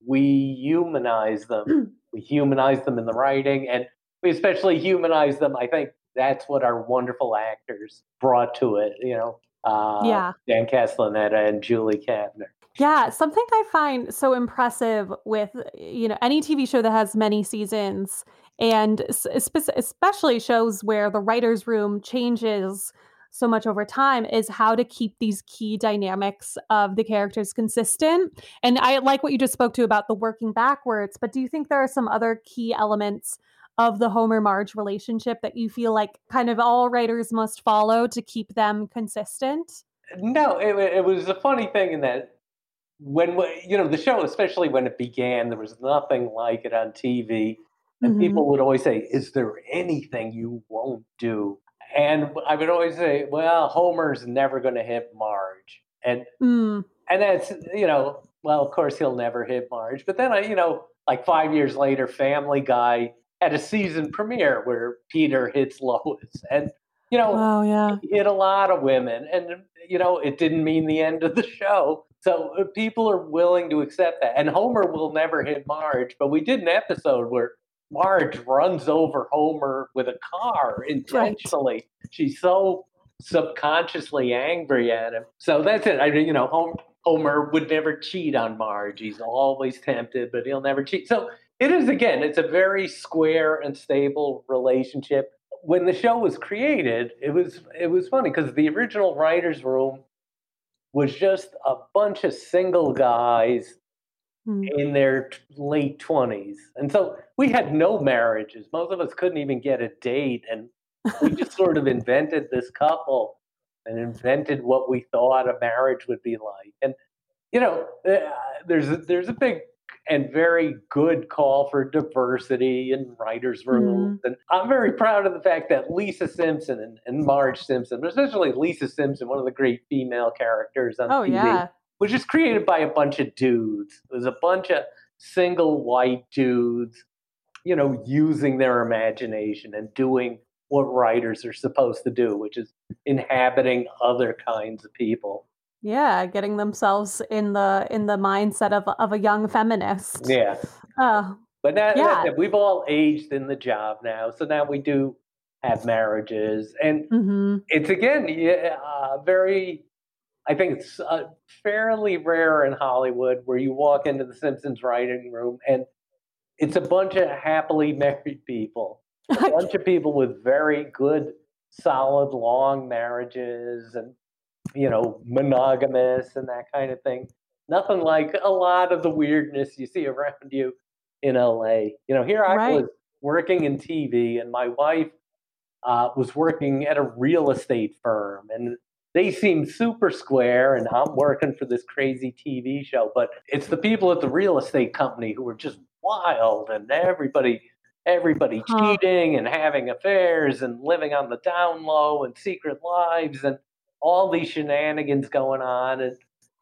S4: we humanize them. we humanize them in the writing, and we especially humanize them. I think that's what our wonderful actors brought to it. You know, uh,
S3: Yeah.
S4: Dan Castellaneta and Julie Kavner.
S3: Yeah, something I find so impressive with you know any TV show that has many seasons and especially shows where the writers room changes so much over time is how to keep these key dynamics of the characters consistent. And I like what you just spoke to about the working backwards, but do you think there are some other key elements of the Homer Marge relationship that you feel like kind of all writers must follow to keep them consistent?
S4: No, it, it was a funny thing in that when you know the show, especially when it began, there was nothing like it on TV, and
S3: Mhm.
S4: people would always say, "Is there anything you won't do?" And I would always say, "Well, Homer's never going to hit Marge," and
S3: Mm,
S4: and that's you know, well, of course he'll never hit Marge. But then I, you know, like five years later, Family Guy had a season premiere where Peter hits Lois, and you know,
S3: oh yeah.
S4: hit a lot of women. And you know it didn't mean the end of the show. So uh, people are willing to accept that. And homer will never hit marge but we did an episode where marge runs over homer with a car intentionally. She's so subconsciously angry at him. So that's it. I mean you know homer, homer would never cheat on marge. He's always tempted but he'll never cheat. So it is again it's a very square and stable relationship when the show was created, it was it was funny because the original writers' room was just a bunch of single guys
S3: Hmm.
S4: in their t- late twenties, and so we had no marriages. Most of us couldn't even get a date, and we just sort of invented this couple and invented what we thought a marriage would be like. And you know, uh, there's a, there's a big and very good call for diversity in writers' rooms. Mm-hmm. And I'm very proud of the fact that Lisa Simpson and, and Marge Simpson, especially Lisa Simpson, one of the great female characters on
S3: Oh
S4: TV,
S3: yeah.
S4: was just created by a bunch of dudes. It was a bunch of single white dudes, you know, using their imagination and doing what writers are supposed to do, which is inhabiting other kinds of people.
S3: Yeah, getting themselves in the in the mindset of of a young feminist.
S4: Yeah.
S3: Oh,
S4: But now,
S3: Yeah.
S4: we've all aged in the job now, so now we do have marriages, and
S3: hmm
S4: it's again yeah, uh, very. I think it's uh, fairly rare in Hollywood where you walk into the Simpsons writing room and it's a bunch of happily married people, a bunch of people with very good, solid, long marriages, and you know, monogamous and that kind of thing. Nothing like a lot of the weirdness you see around you in LA. You know, here I
S3: Right.
S4: was working in TV, and my wife uh, was working at a real estate firm, and they seemed super square. And I'm working for this crazy TV show, but it's the people at the real estate company who are just wild, and everybody. Everybody
S3: Huh.
S4: cheating and having affairs and living on the down low and secret lives and all these shenanigans going on. And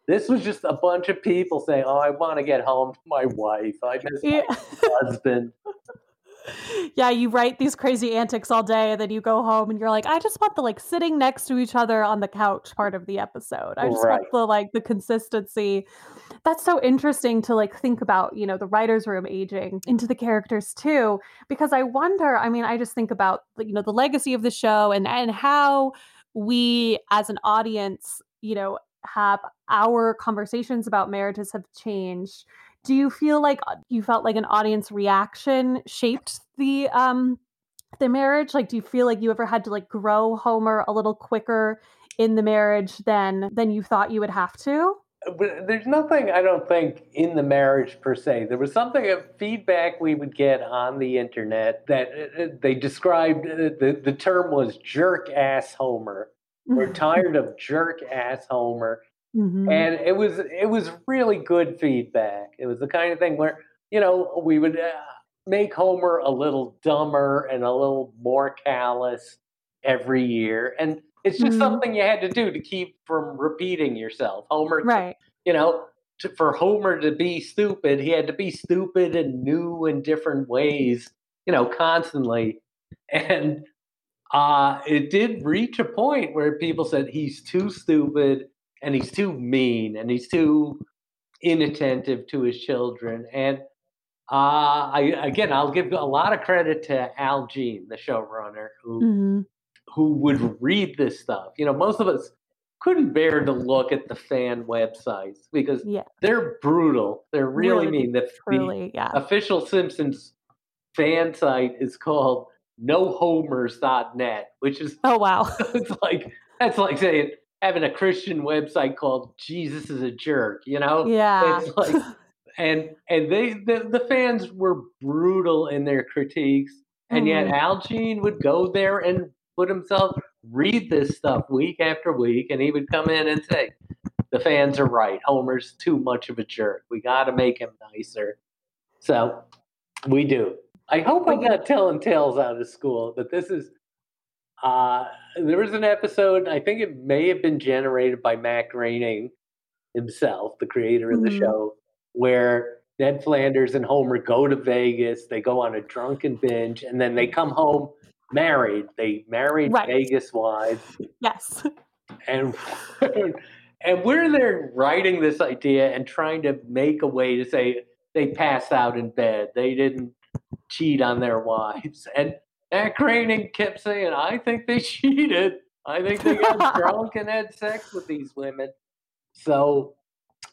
S4: this was just a bunch of people saying, Oh, I want to get home to my wife. I miss
S3: yeah.
S4: my husband.
S3: yeah, you write these crazy antics all day, and then you go home and you're like, I just want the like sitting next to each other on the couch part of the episode. I just want the like the consistency. That's so interesting to like think about, you know, the writer's room aging into the characters too, because I wonder, I mean, I just think about you know, the legacy of the show and and how we as an audience, you know, have our conversations about marriages have changed. Do you feel like uh, you felt like an audience reaction shaped the um the marriage? Like do you feel like you ever had to like grow homer a little quicker in the marriage than than you thought you would have to
S4: there's nothing, I don't think, in the marriage per se. There was something of feedback we would get on the internet that uh, uh, they described, uh, the, the term was jerk ass Homer. We're tired of jerk ass Homer.
S3: Mhm.
S4: and it was it was really good feedback. It was the kind of thing where you know we would uh, make Homer a little dumber and a little more callous every year, and it's just
S3: Mhm.
S4: something you had to do to keep from repeating yourself. Homer,
S3: right
S4: you know, to, for Homer to be stupid, he had to be stupid in new and different ways, you know, constantly, and. Uh, it did reach a point where people said he's too stupid and he's too mean and he's too inattentive to his children. And uh, I again, I'll give a lot of credit to Al Jean, the showrunner, who
S3: Mhm.
S4: Who would read this stuff. You know, most of us couldn't bear to look at the fan websites because
S3: yeah
S4: they're brutal. They're really,
S3: Really,
S4: mean. The, the
S3: yeah
S4: official Simpsons fan site is called nohomers.net, which is
S3: oh wow
S4: it's like that's like saying having a Christian website called Jesus is a jerk, you know?
S3: yeah
S4: It's like and and they the, the fans were brutal in their critiques, and yet
S3: Mhm.
S4: Al Jean would go there and put himself read this stuff week after week, and he would come in and say, "The fans are right. Homer's too much of a jerk. We got to make him nicer." So we do. I hope I'm not telling tales out of school, but this is. Uh, there was an episode. I think it may have been generated by Matt Groening himself, the creator of the
S3: Mhm.
S4: show, where Ned Flanders and Homer go to Vegas. They go on a drunken binge, and then they come home married. They married
S3: Right.
S4: Vegas wives,
S3: yes
S4: and and we're there writing this idea and trying to make a way to say they passed out in bed. They didn't cheat on their wives, and Matt Groening kept saying, "I think they cheated. I think they got drunk and had sex with these women." So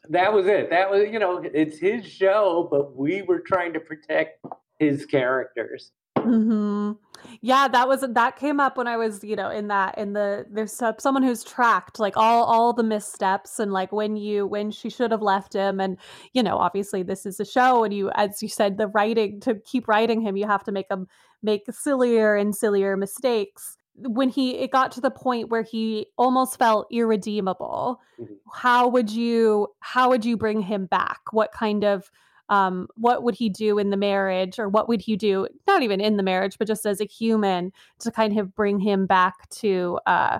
S4: that was it. That was you know, it's his show, but we were trying to protect his characters.
S3: hmm Yeah, that was that came up when I was, you know, in that in the there's someone who's tracked like all all the missteps and like when you when she should have left him and you know, obviously this is a show and you as you said the writing to keep writing him, you have to make him make sillier and sillier mistakes. When he it got to the point where he almost felt irredeemable,
S4: Mhm.
S3: how would you how would you bring him back? What kind of um, what would he do in the marriage or what would he do not even in the marriage but just as a human to kind of bring him back to uh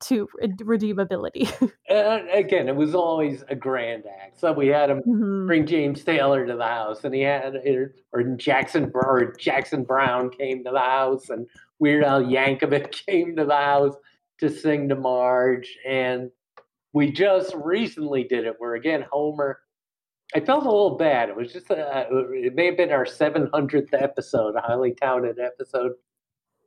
S3: to redeemability
S4: And again, it was always a grand act. So we had him
S3: Mhm.
S4: bring James Taylor to the house, and he had or Jackson or Jackson Browne came to the house, and Weird Al Yankovic came to the house to sing to Marge, and we just recently did it where again Homer. I felt a little bad. It was just a, it may have been our 700th episode, a highly touted episode,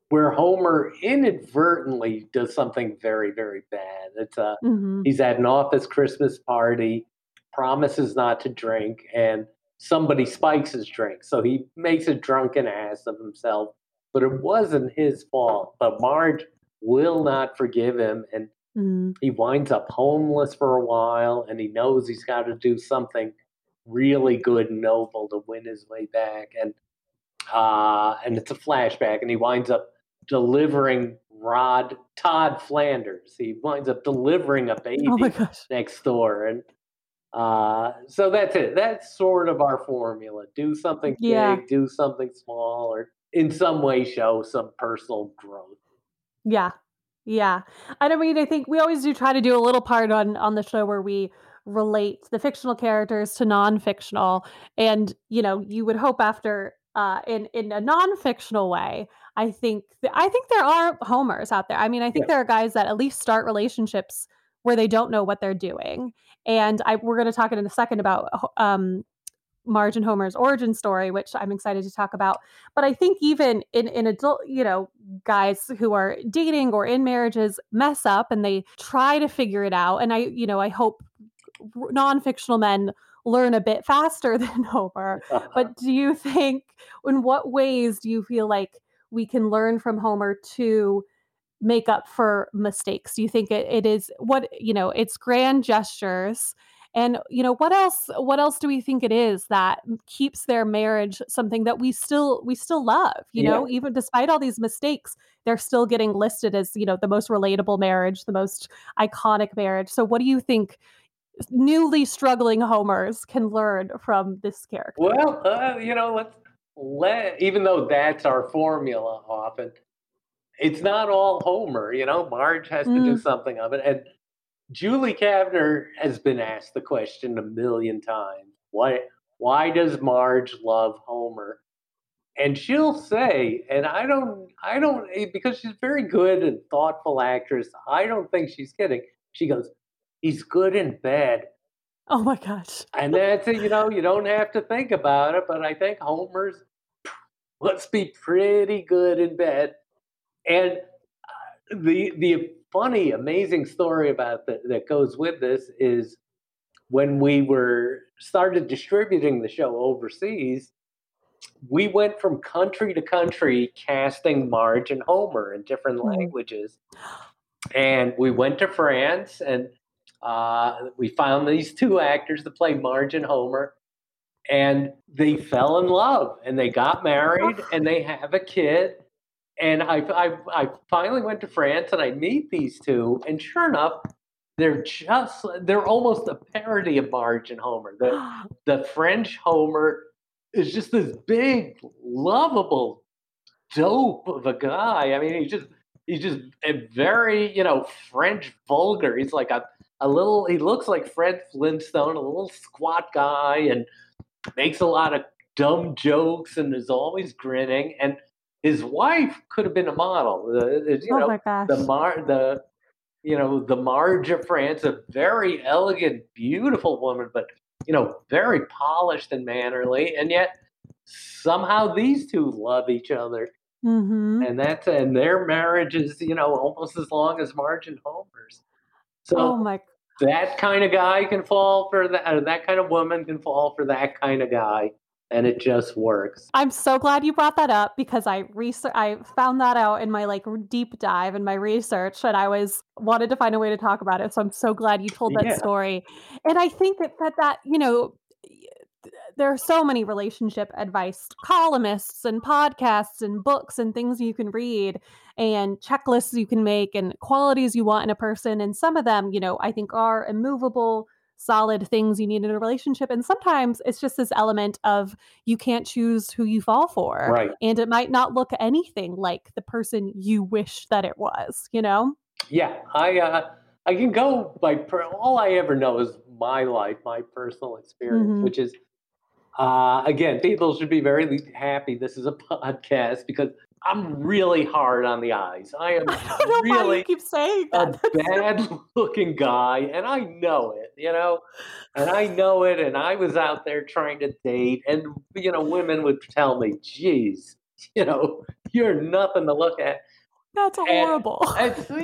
S4: where Homer inadvertently does something very, very bad. It's a
S3: Mhm.
S4: he's at an office Christmas party, promises not to drink, and somebody spikes his drink. So he makes a drunken ass of himself. But it wasn't his fault. But Marge will not forgive him, and
S3: Mhm.
S4: he winds up homeless for a while, and he knows he's got to do something really good noble to win his way back. And uh, and it's a flashback, and he winds up delivering Rod Todd Flanders. He winds up delivering a baby
S3: oh my gosh
S4: next door, and uh, so that's it. That's sort of our formula: do something
S3: Yeah.
S4: big, do something small, or in some way show some personal growth.
S3: Yeah. Yeah. And I mean, I think we always do try to do a little part on on the show where we relate the fictional characters to non-fictional. And, you know, you would hope after uh in in a non-fictional way, I think th- I think there are homers out there. I mean, I think
S4: Yeah.
S3: there are guys that at least start relationships where they don't know what they're doing. And I we're going to talk in a second about um Marge and Homer's origin story, which I'm excited to talk about. But I think even in in adult, you know, guys who are dating or in marriages mess up and they try to figure it out. And I, you know, I hope non-fictional men learn a bit faster than Homer. But do you think in what ways do you feel like we can learn from Homer to make up for mistakes? Do you think it, it is what you know, it's grand gestures and you know what else what else do we think it is that keeps their marriage something that we still we still love you
S4: Yeah.
S3: know even despite all these mistakes they're still getting listed as you know the most relatable marriage the most iconic marriage so what do you think newly struggling homers can learn from this character
S4: Well, uh, you know, let's let even though that's our formula often, it's not all Homer. You know, Marge has to do
S3: Mm.
S4: something of it, and Julie Kavner has been asked the question a million times: Why? Why does Marge love Homer? And she'll say, and I don't, I don't, eh, because she's a very good and thoughtful actress. I don't think she's kidding. She goes, "He's good and bad.
S3: oh my gosh
S4: And that's it, you know, you don't have to think about it, but I think Homer's must be pretty good in bed. And uh, the the funny, amazing story about that that goes with this is when we were started distributing the show overseas, we went from country to country casting Marge and Homer in different
S3: Mm.
S4: languages. And we went to France and uh, we found these two actors to play Marge and Homer. And they fell in love and they got married and they have a kid. And I, I, I finally went to France and I meet these two. And sure enough, they're just, they're almost a parody of Marge and Homer. The, the French Homer is just this big, lovable dope of a guy. I mean, he's just he's just a very you know French vulgar. He's like a a little. He looks like Fred Flintstone, a little squat guy, and makes a lot of dumb jokes and is always grinning. And his wife could have been a model. The, you
S3: oh
S4: know,
S3: my gosh
S4: the Mar the you know the Marge of France, a very elegant, beautiful woman, but you know very polished and mannerly, and yet somehow these two love each other,
S3: hmm
S4: and that's and their marriage is you know almost as long as Marge and Homer's. So
S3: oh my
S4: that kind of guy can fall for that. Uh, that kind of woman can fall for that kind of guy. and it just works.
S3: I'm so glad you brought that up because I research I found that out in my like deep dive in my research and I was wanted to find a way to talk about it. So I'm so glad you told that
S4: Yeah.
S3: story. And I think that that, that you know there are so many relationship advice columnists and podcasts and books and things you can read and checklists you can make and qualities you want in a person and some of them you know i think are immovable solid things you need in a relationship and sometimes it's just this element of you can't choose who you fall for
S4: Right.
S3: and it might not look anything like the person you wish that it was you know
S4: Yeah, I uh, I can go by per- all I ever know is my life, my personal experience,
S3: Mhm.
S4: which is uh, again, people should be very happy this is a podcast because I'm really hard on the eyes. I am
S3: i don't know why
S4: really
S3: keep saying
S4: a bad looking guy, and I know it, you know, and I know it, and I was out there trying to date, and you know, women would tell me, "Geez, you know, you're nothing to look at."
S3: that's
S4: And
S3: horrible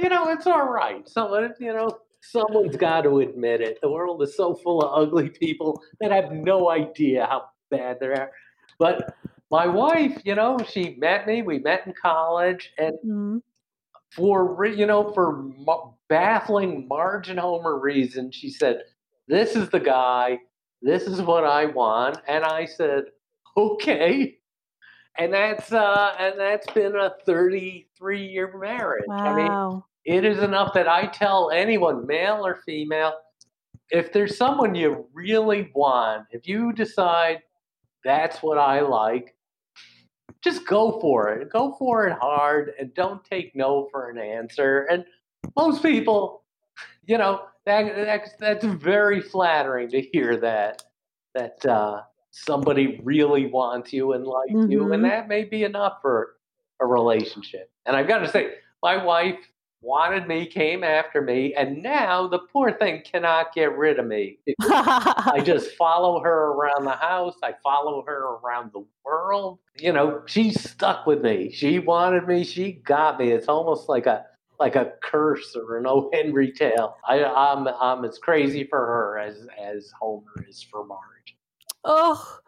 S4: you know, it's all right. Someone, you know, someone's got to admit it. The world is so full of ugly people that have no idea how bad they are. But my wife, you know, she met me. We met in college, and
S3: Mhm.
S4: for you know, for baffling Marge and Homer reason, she said, "This is the guy. This is what I want." And I said, "Okay." And that's uh, and that's been a 33 year marriage. I mean,
S3: wow
S4: it is enough that I tell anyone, male or female, if there's someone you really want, if you decide that's what I like, just go for it. Go for it hard and don't take no for an answer. And most people, you know, that, that's, that's very flattering to hear that, that uh, somebody really wants you and likes you.
S3: Mhm.
S4: And that may be enough for a relationship. And I've got to say, my wife wanted me, came after me, and now the poor thing cannot get rid of me. I just follow her around the house. I follow her around the world. You know, she's stuck with me. She wanted me. She got me. It's almost like a like a curse or an O. Henry tale. I, I'm I'm as crazy for her as as Homer is for Marge.
S3: Oh,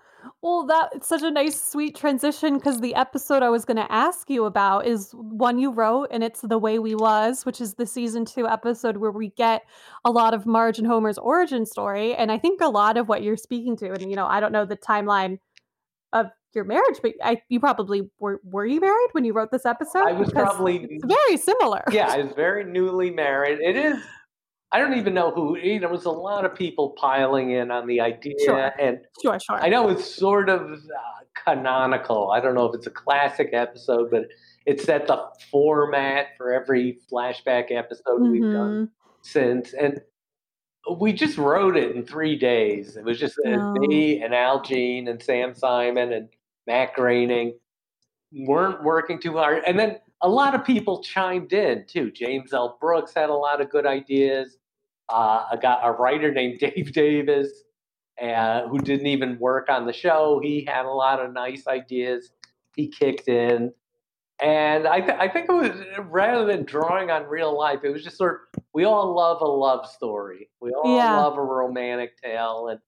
S3: well, that it's such a nice, sweet transition because the episode I was going to ask you about is one you wrote, and it's The Way We Was, which is the season two episode where we get a lot of Marge and Homer's origin story. And I think a lot of what you're speaking to, and you know, I don't know the timeline of your marriage, but I, you probably were, were you married when you wrote this episode?
S4: I was
S3: Because
S4: probably
S3: it's very similar.
S4: yeah, I was very newly married. It is. I don't even know who. You know, there was a lot of people piling in on the idea,
S3: Sure.
S4: and
S3: Sure, sure.
S4: I know it's sort of uh, canonical. I don't know if it's a classic episode, but it's set the format for every flashback episode we've done
S3: Mhm.
S4: since. And we just wrote it in three days. It was just uh,
S3: Oh.
S4: me and Al Jean and Sam Simon and Matt Groening weren't working too hard. And then a lot of people chimed in too. James L. Brooks had a lot of good ideas. Uh, I got a writer named Dave Davis uh, who didn't even work on the show. He had a lot of nice ideas. He kicked in. And I, th- I think it was rather than drawing on real life, it was just sort of we all love a love story. We all
S3: Yeah.
S4: love a romantic tale, and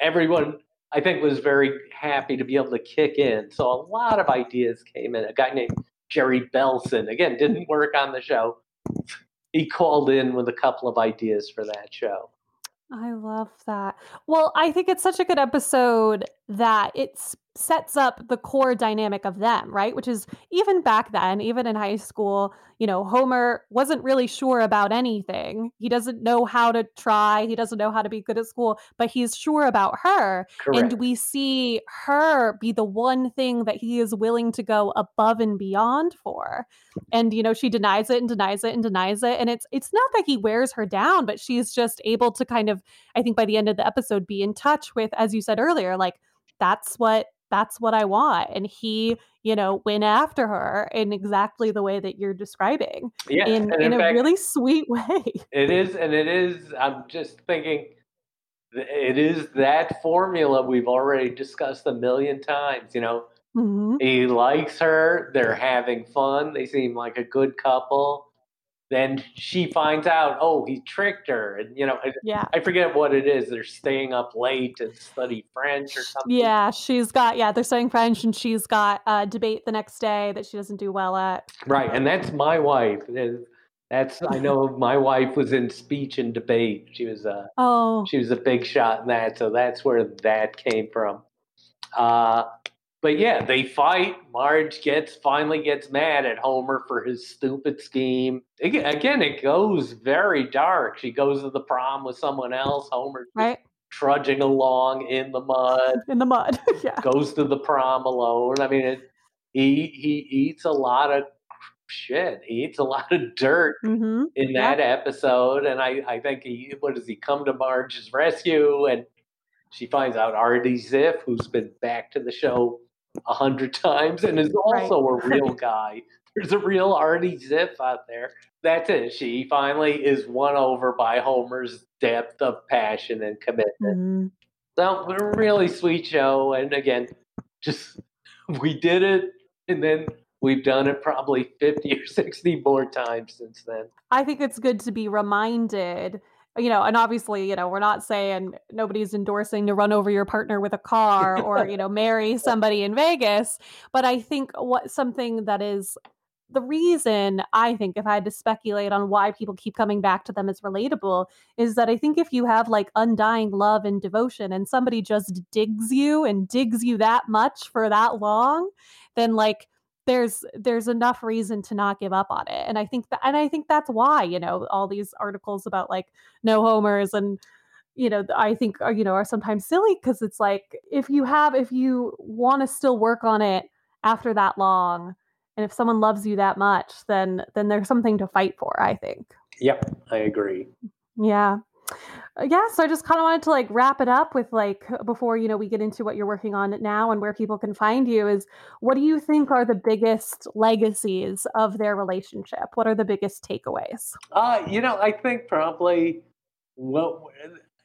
S4: everyone I think was very happy to be able to kick in. So a lot of ideas came in. A guy named Jerry Belson again didn't work on the show. He called in with a couple of ideas for that show.
S3: I love that. Well, I think it's such a good episode that it s- sets up the core dynamic of them, right? Which is even back then, even in high school, you know, Homer wasn't really sure about anything. He doesn't know how to try, he doesn't know how to be good at school, but he's sure about her.
S4: Correct.
S3: And we see her be the one thing that he is willing to go above and beyond for. And you know, she denies it and denies it and denies it. And it's it's not that he wears her down, but she's just able to kind of, I think by the end of the episode, be in touch with, as you said earlier, like that's what that's what I want. And he, you know, went after her in exactly the way that you're describing.
S4: yeah,
S3: In
S4: and
S3: in, a really sweet way.
S4: It is, and it is. I'm just thinking, it is that formula we've already discussed a million times. You know,
S3: Mhm.
S4: he likes her. They're having fun. They seem like a good couple. Then she finds out, oh, he tricked her, and you know,
S3: Yeah.
S4: I forget what it is. They're staying up late to study French or something.
S3: Yeah, she's got yeah, they're studying French and she's got a debate the next day that she doesn't do well at.
S4: Right, and that's my wife. That's I know my wife was in speech and debate. She was a
S3: Oh,
S4: she was a big shot in that, so that's where that came from. Uh, but yeah, they fight. Marge gets finally gets mad at Homer for his stupid scheme. Again, again, it goes very dark. She goes to the prom with someone else. Homer
S3: right?
S4: trudging along in the mud.
S3: In the mud. yeah.
S4: goes to the prom alone. I mean, it, he he eats a lot of shit. He eats a lot of dirt
S3: Mm-hmm.
S4: in that episode, and I I think he what does he come to Marge's rescue and she finds out Artie Ziff, who's been back to the show a hundred times and is also a real guy. There's a real Artie Ziff out there. That's it. She finally is won over by Homer's depth of passion and commitment.
S3: hmm
S4: So a really sweet show, and again, just we did it, and then we've done it probably fifty or sixty more times since then.
S3: I think it's good to be reminded, you know, and obviously, you know, we're not saying nobody's endorsing to run over your partner with a car or, you know, marry somebody in Vegas. But I think what something that is the reason I think, if I had to speculate on why people keep coming back to them as relatable, is that I think if you have like undying love and devotion and somebody just digs you and digs you that much for that long, then like there's there's enough reason to not give up on it and i think that and i think that's why you know all these articles about like no homers and you know i think are you know are sometimes silly because it's like if you have if you want to still work on it after that long and if someone loves you that much then then there's something to fight for i think
S4: Yep, I agree.
S3: yeah Uh, yeah so i just kind of wanted to like wrap it up with like before you know we get into what you're working on now and where people can find you is what do you think are the biggest legacies of their relationship what are the biggest takeaways
S4: Uh, you know, I think probably what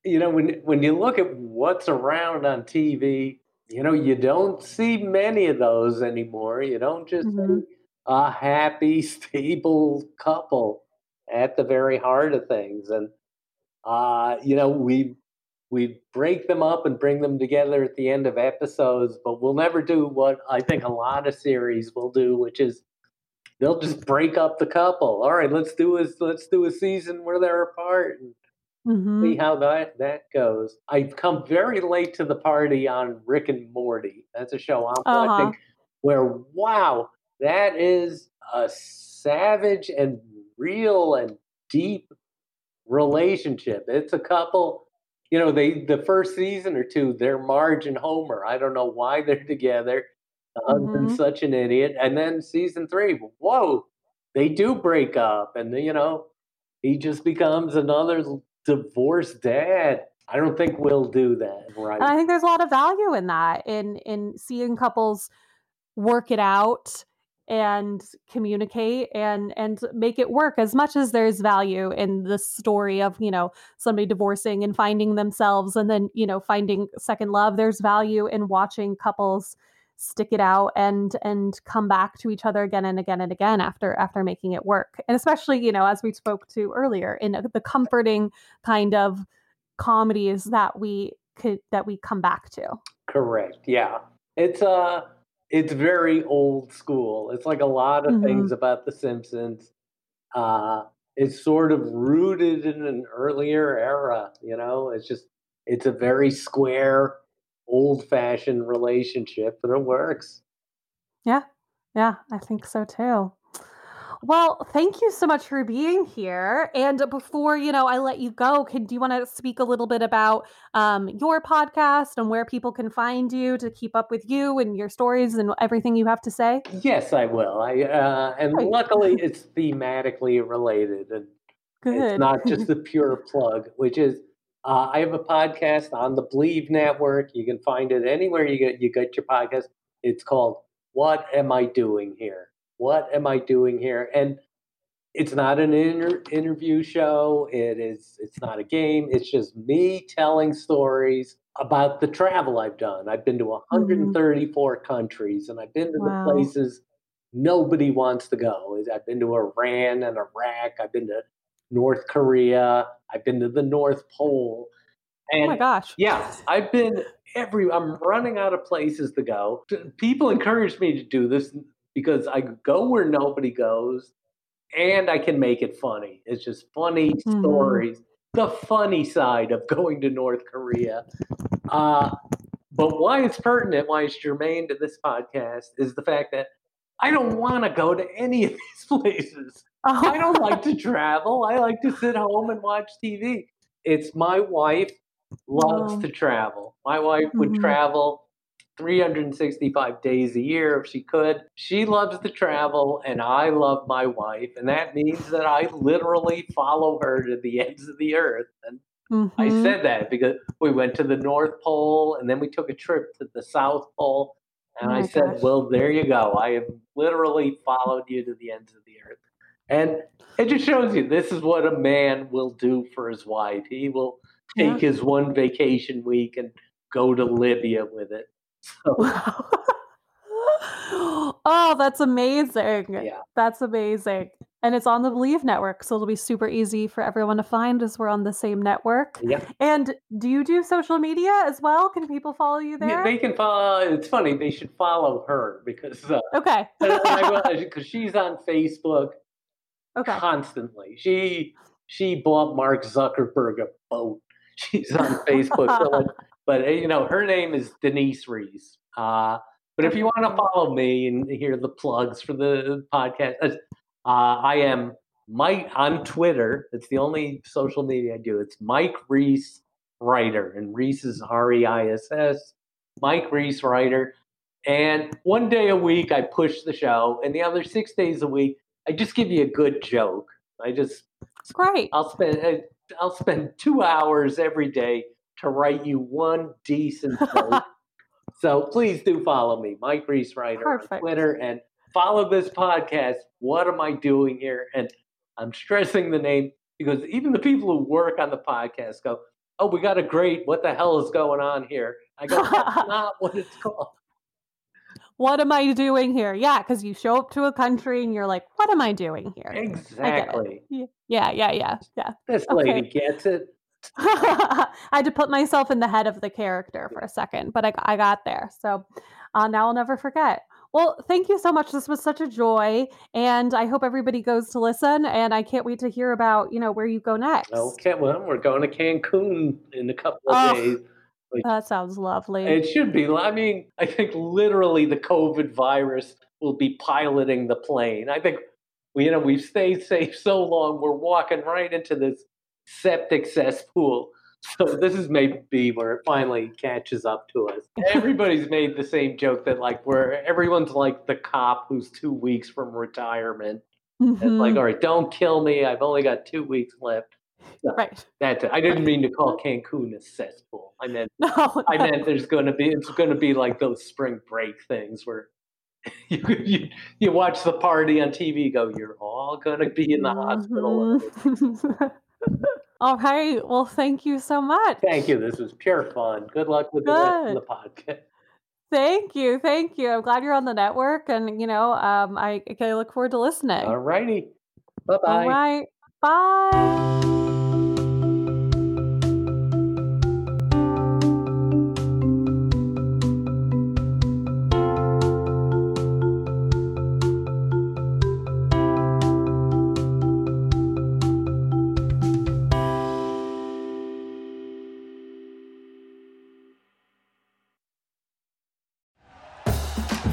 S4: you know when when you look at what's around on TV, you know, you don't see many of those anymore. You don't just
S3: Mhm.
S4: see a happy, stable couple at the very heart of things, and uh, you know, we we break them up and bring them together at the end of episodes, but we'll never do what I think a lot of series will do, which is they'll just break up the couple. All right, let's do a let's do a season where they're apart and
S3: Mhm.
S4: see how that that goes. I've come very late to the party on Rick and Morty. That's a show I'm
S3: Uh-huh.
S4: watching where wow, that is a savage and real and deep relationship. It's a couple, you know, they the first season or two, they're Marge and Homer. I don't know why they're together. The husband's
S3: Mhm.
S4: such an idiot. And then season three, whoa, they do break up, and you know, he just becomes another divorced dad. I don't think we'll do that, right?
S3: And I think there's a lot of value in that, in in seeing couples work it out and communicate and and make it work as much as there's value in the story of you know somebody divorcing and finding themselves and then you know finding second love there's value in watching couples stick it out and and come back to each other again and again and again after after making it work and especially you know as we spoke to earlier in the comforting kind of comedies that we could that we come back to
S4: Correct. Yeah. It's uh it's very old school. It's like a lot of
S3: Mhm.
S4: things about the Simpsons. Uh it's sort of rooted in an earlier era, you know? It's just it's a very square, old-fashioned relationship, but it works.
S3: Yeah, yeah, I think so too. Well, thank you so much for being here. And before you know, I let you go. Can do you want to speak a little bit about um, your podcast and where people can find you to keep up with you and your stories and everything you have to say?
S4: Yes, I will. I uh and
S3: Great.
S4: luckily it's thematically related and
S3: Good.
S4: It's not just a pure plug, which is uh, I have a podcast on the Bleav Network. You can find it anywhere you get you get your podcast. It's called "What Am I Doing Here?" What am I doing here? And it's not an inter- interview show. It is. It's not a game. It's just me telling stories about the travel I've done. I've been to 134 mm-hmm. countries, and I've been to
S3: Wow.
S4: the places nobody wants to go. I've been to Iran and Iraq. I've been to North Korea. I've been to the North Pole. And
S3: oh my gosh.
S4: Yeah, I've been every I'm running out of places to go. People encourage me to do this because I go where nobody goes and I can make it funny. It's just funny mm-hmm. stories. The funny side of going to North Korea. Uh, but why it's pertinent, why it's germane to this podcast, is the fact that I don't want to go to any of these places. Oh. I don't like to travel. I like to sit home and watch TV. It's my wife loves oh. to travel. My wife would mm-hmm. travel 365 days a year if she could. She loves to travel, and I love my wife. And that means that I literally follow her to the ends of the earth. And mm-hmm. I said that because we went to the North Pole and then we took a trip to the South Pole. And oh I said, gosh. Well, there you go. I have literally followed you to the ends of the earth. And it just shows you this is what a man will do for his wife. He will take yeah. his one vacation week and go to Libya with it. So.
S3: oh, that's amazing.
S4: Yeah.
S3: That's amazing. And it's on the Bleav network, so it'll be super easy for everyone to find as we're on the same network.
S4: Yeah.
S3: And do you do social media as well? Can people follow you there?
S4: Yeah, they can follow. It's funny. They should follow her because uh,
S3: okay,
S4: because she's on Facebook
S3: okay.
S4: constantly. She she bought Mark Zuckerberg a boat she's on Facebook. so like, but eh, you know, her name is Denise Reiss. Uh, but if you want to follow me and hear the plugs for the podcast, uh, I am Mike on Twitter. It's the only social media I do. It's Mike Reiss Writer, and Reiss is R E I S S. Mike Reiss Writer. And one day a week I push the show, and the other six days a week I just give you a good joke. I just
S3: it's great.
S4: I'll spend eh, I'll spend two hours every day to write you one decent joke. so please do follow me, Mike Reiss Writer Perfect. on Twitter, and follow this podcast. What am I doing here? And I'm stressing the name because even the people who work on the podcast go, "Oh, we got a great. What the hell is going on here?" I go, "That's not what it's called."
S3: What am I doing here? Yeah, because you show up to a country and you're like, "What am I doing here?"
S4: Exactly.
S3: Yeah, yeah, yeah, yeah.
S4: This lady okay. gets it.
S3: I had to put myself in the head of the character for a second, but I, I got there. So uh, now I'll never forget. Well, thank you so much. This was such a joy, and I hope everybody goes to listen. And I can't wait to hear about you know where you go next.
S4: Okay, well, we're going to Cancun in a couple of oh, days.
S3: Like, that sounds lovely.
S4: It should be. I mean, I think literally the COVID virus will be piloting the plane. I think we, you know, we've stayed safe so long. We're walking right into this septic cesspool. So this is maybe where it finally catches up to us. Everybody's made the same joke that like where everyone's like the cop who's two weeks from retirement. Mm-hmm. It's like, all right, don't kill me. I've only got two weeks left.
S3: So right.
S4: That's it. I didn't mean to call Cancun a cesspool. I meant no, no. I meant there's going to be it's going to be like those spring break things where you, you, you watch the party on TV, go, you're all gonna be in the hospital.
S3: All right. Well, thank you so much.
S4: Thank you. This was pure fun. Good luck with Good. the rest of the podcast.
S3: Thank you, thank you. I'm glad you're on the network, and you know, um, I, I look forward to listening.
S4: All righty. Bye bye.
S3: All right. Bye.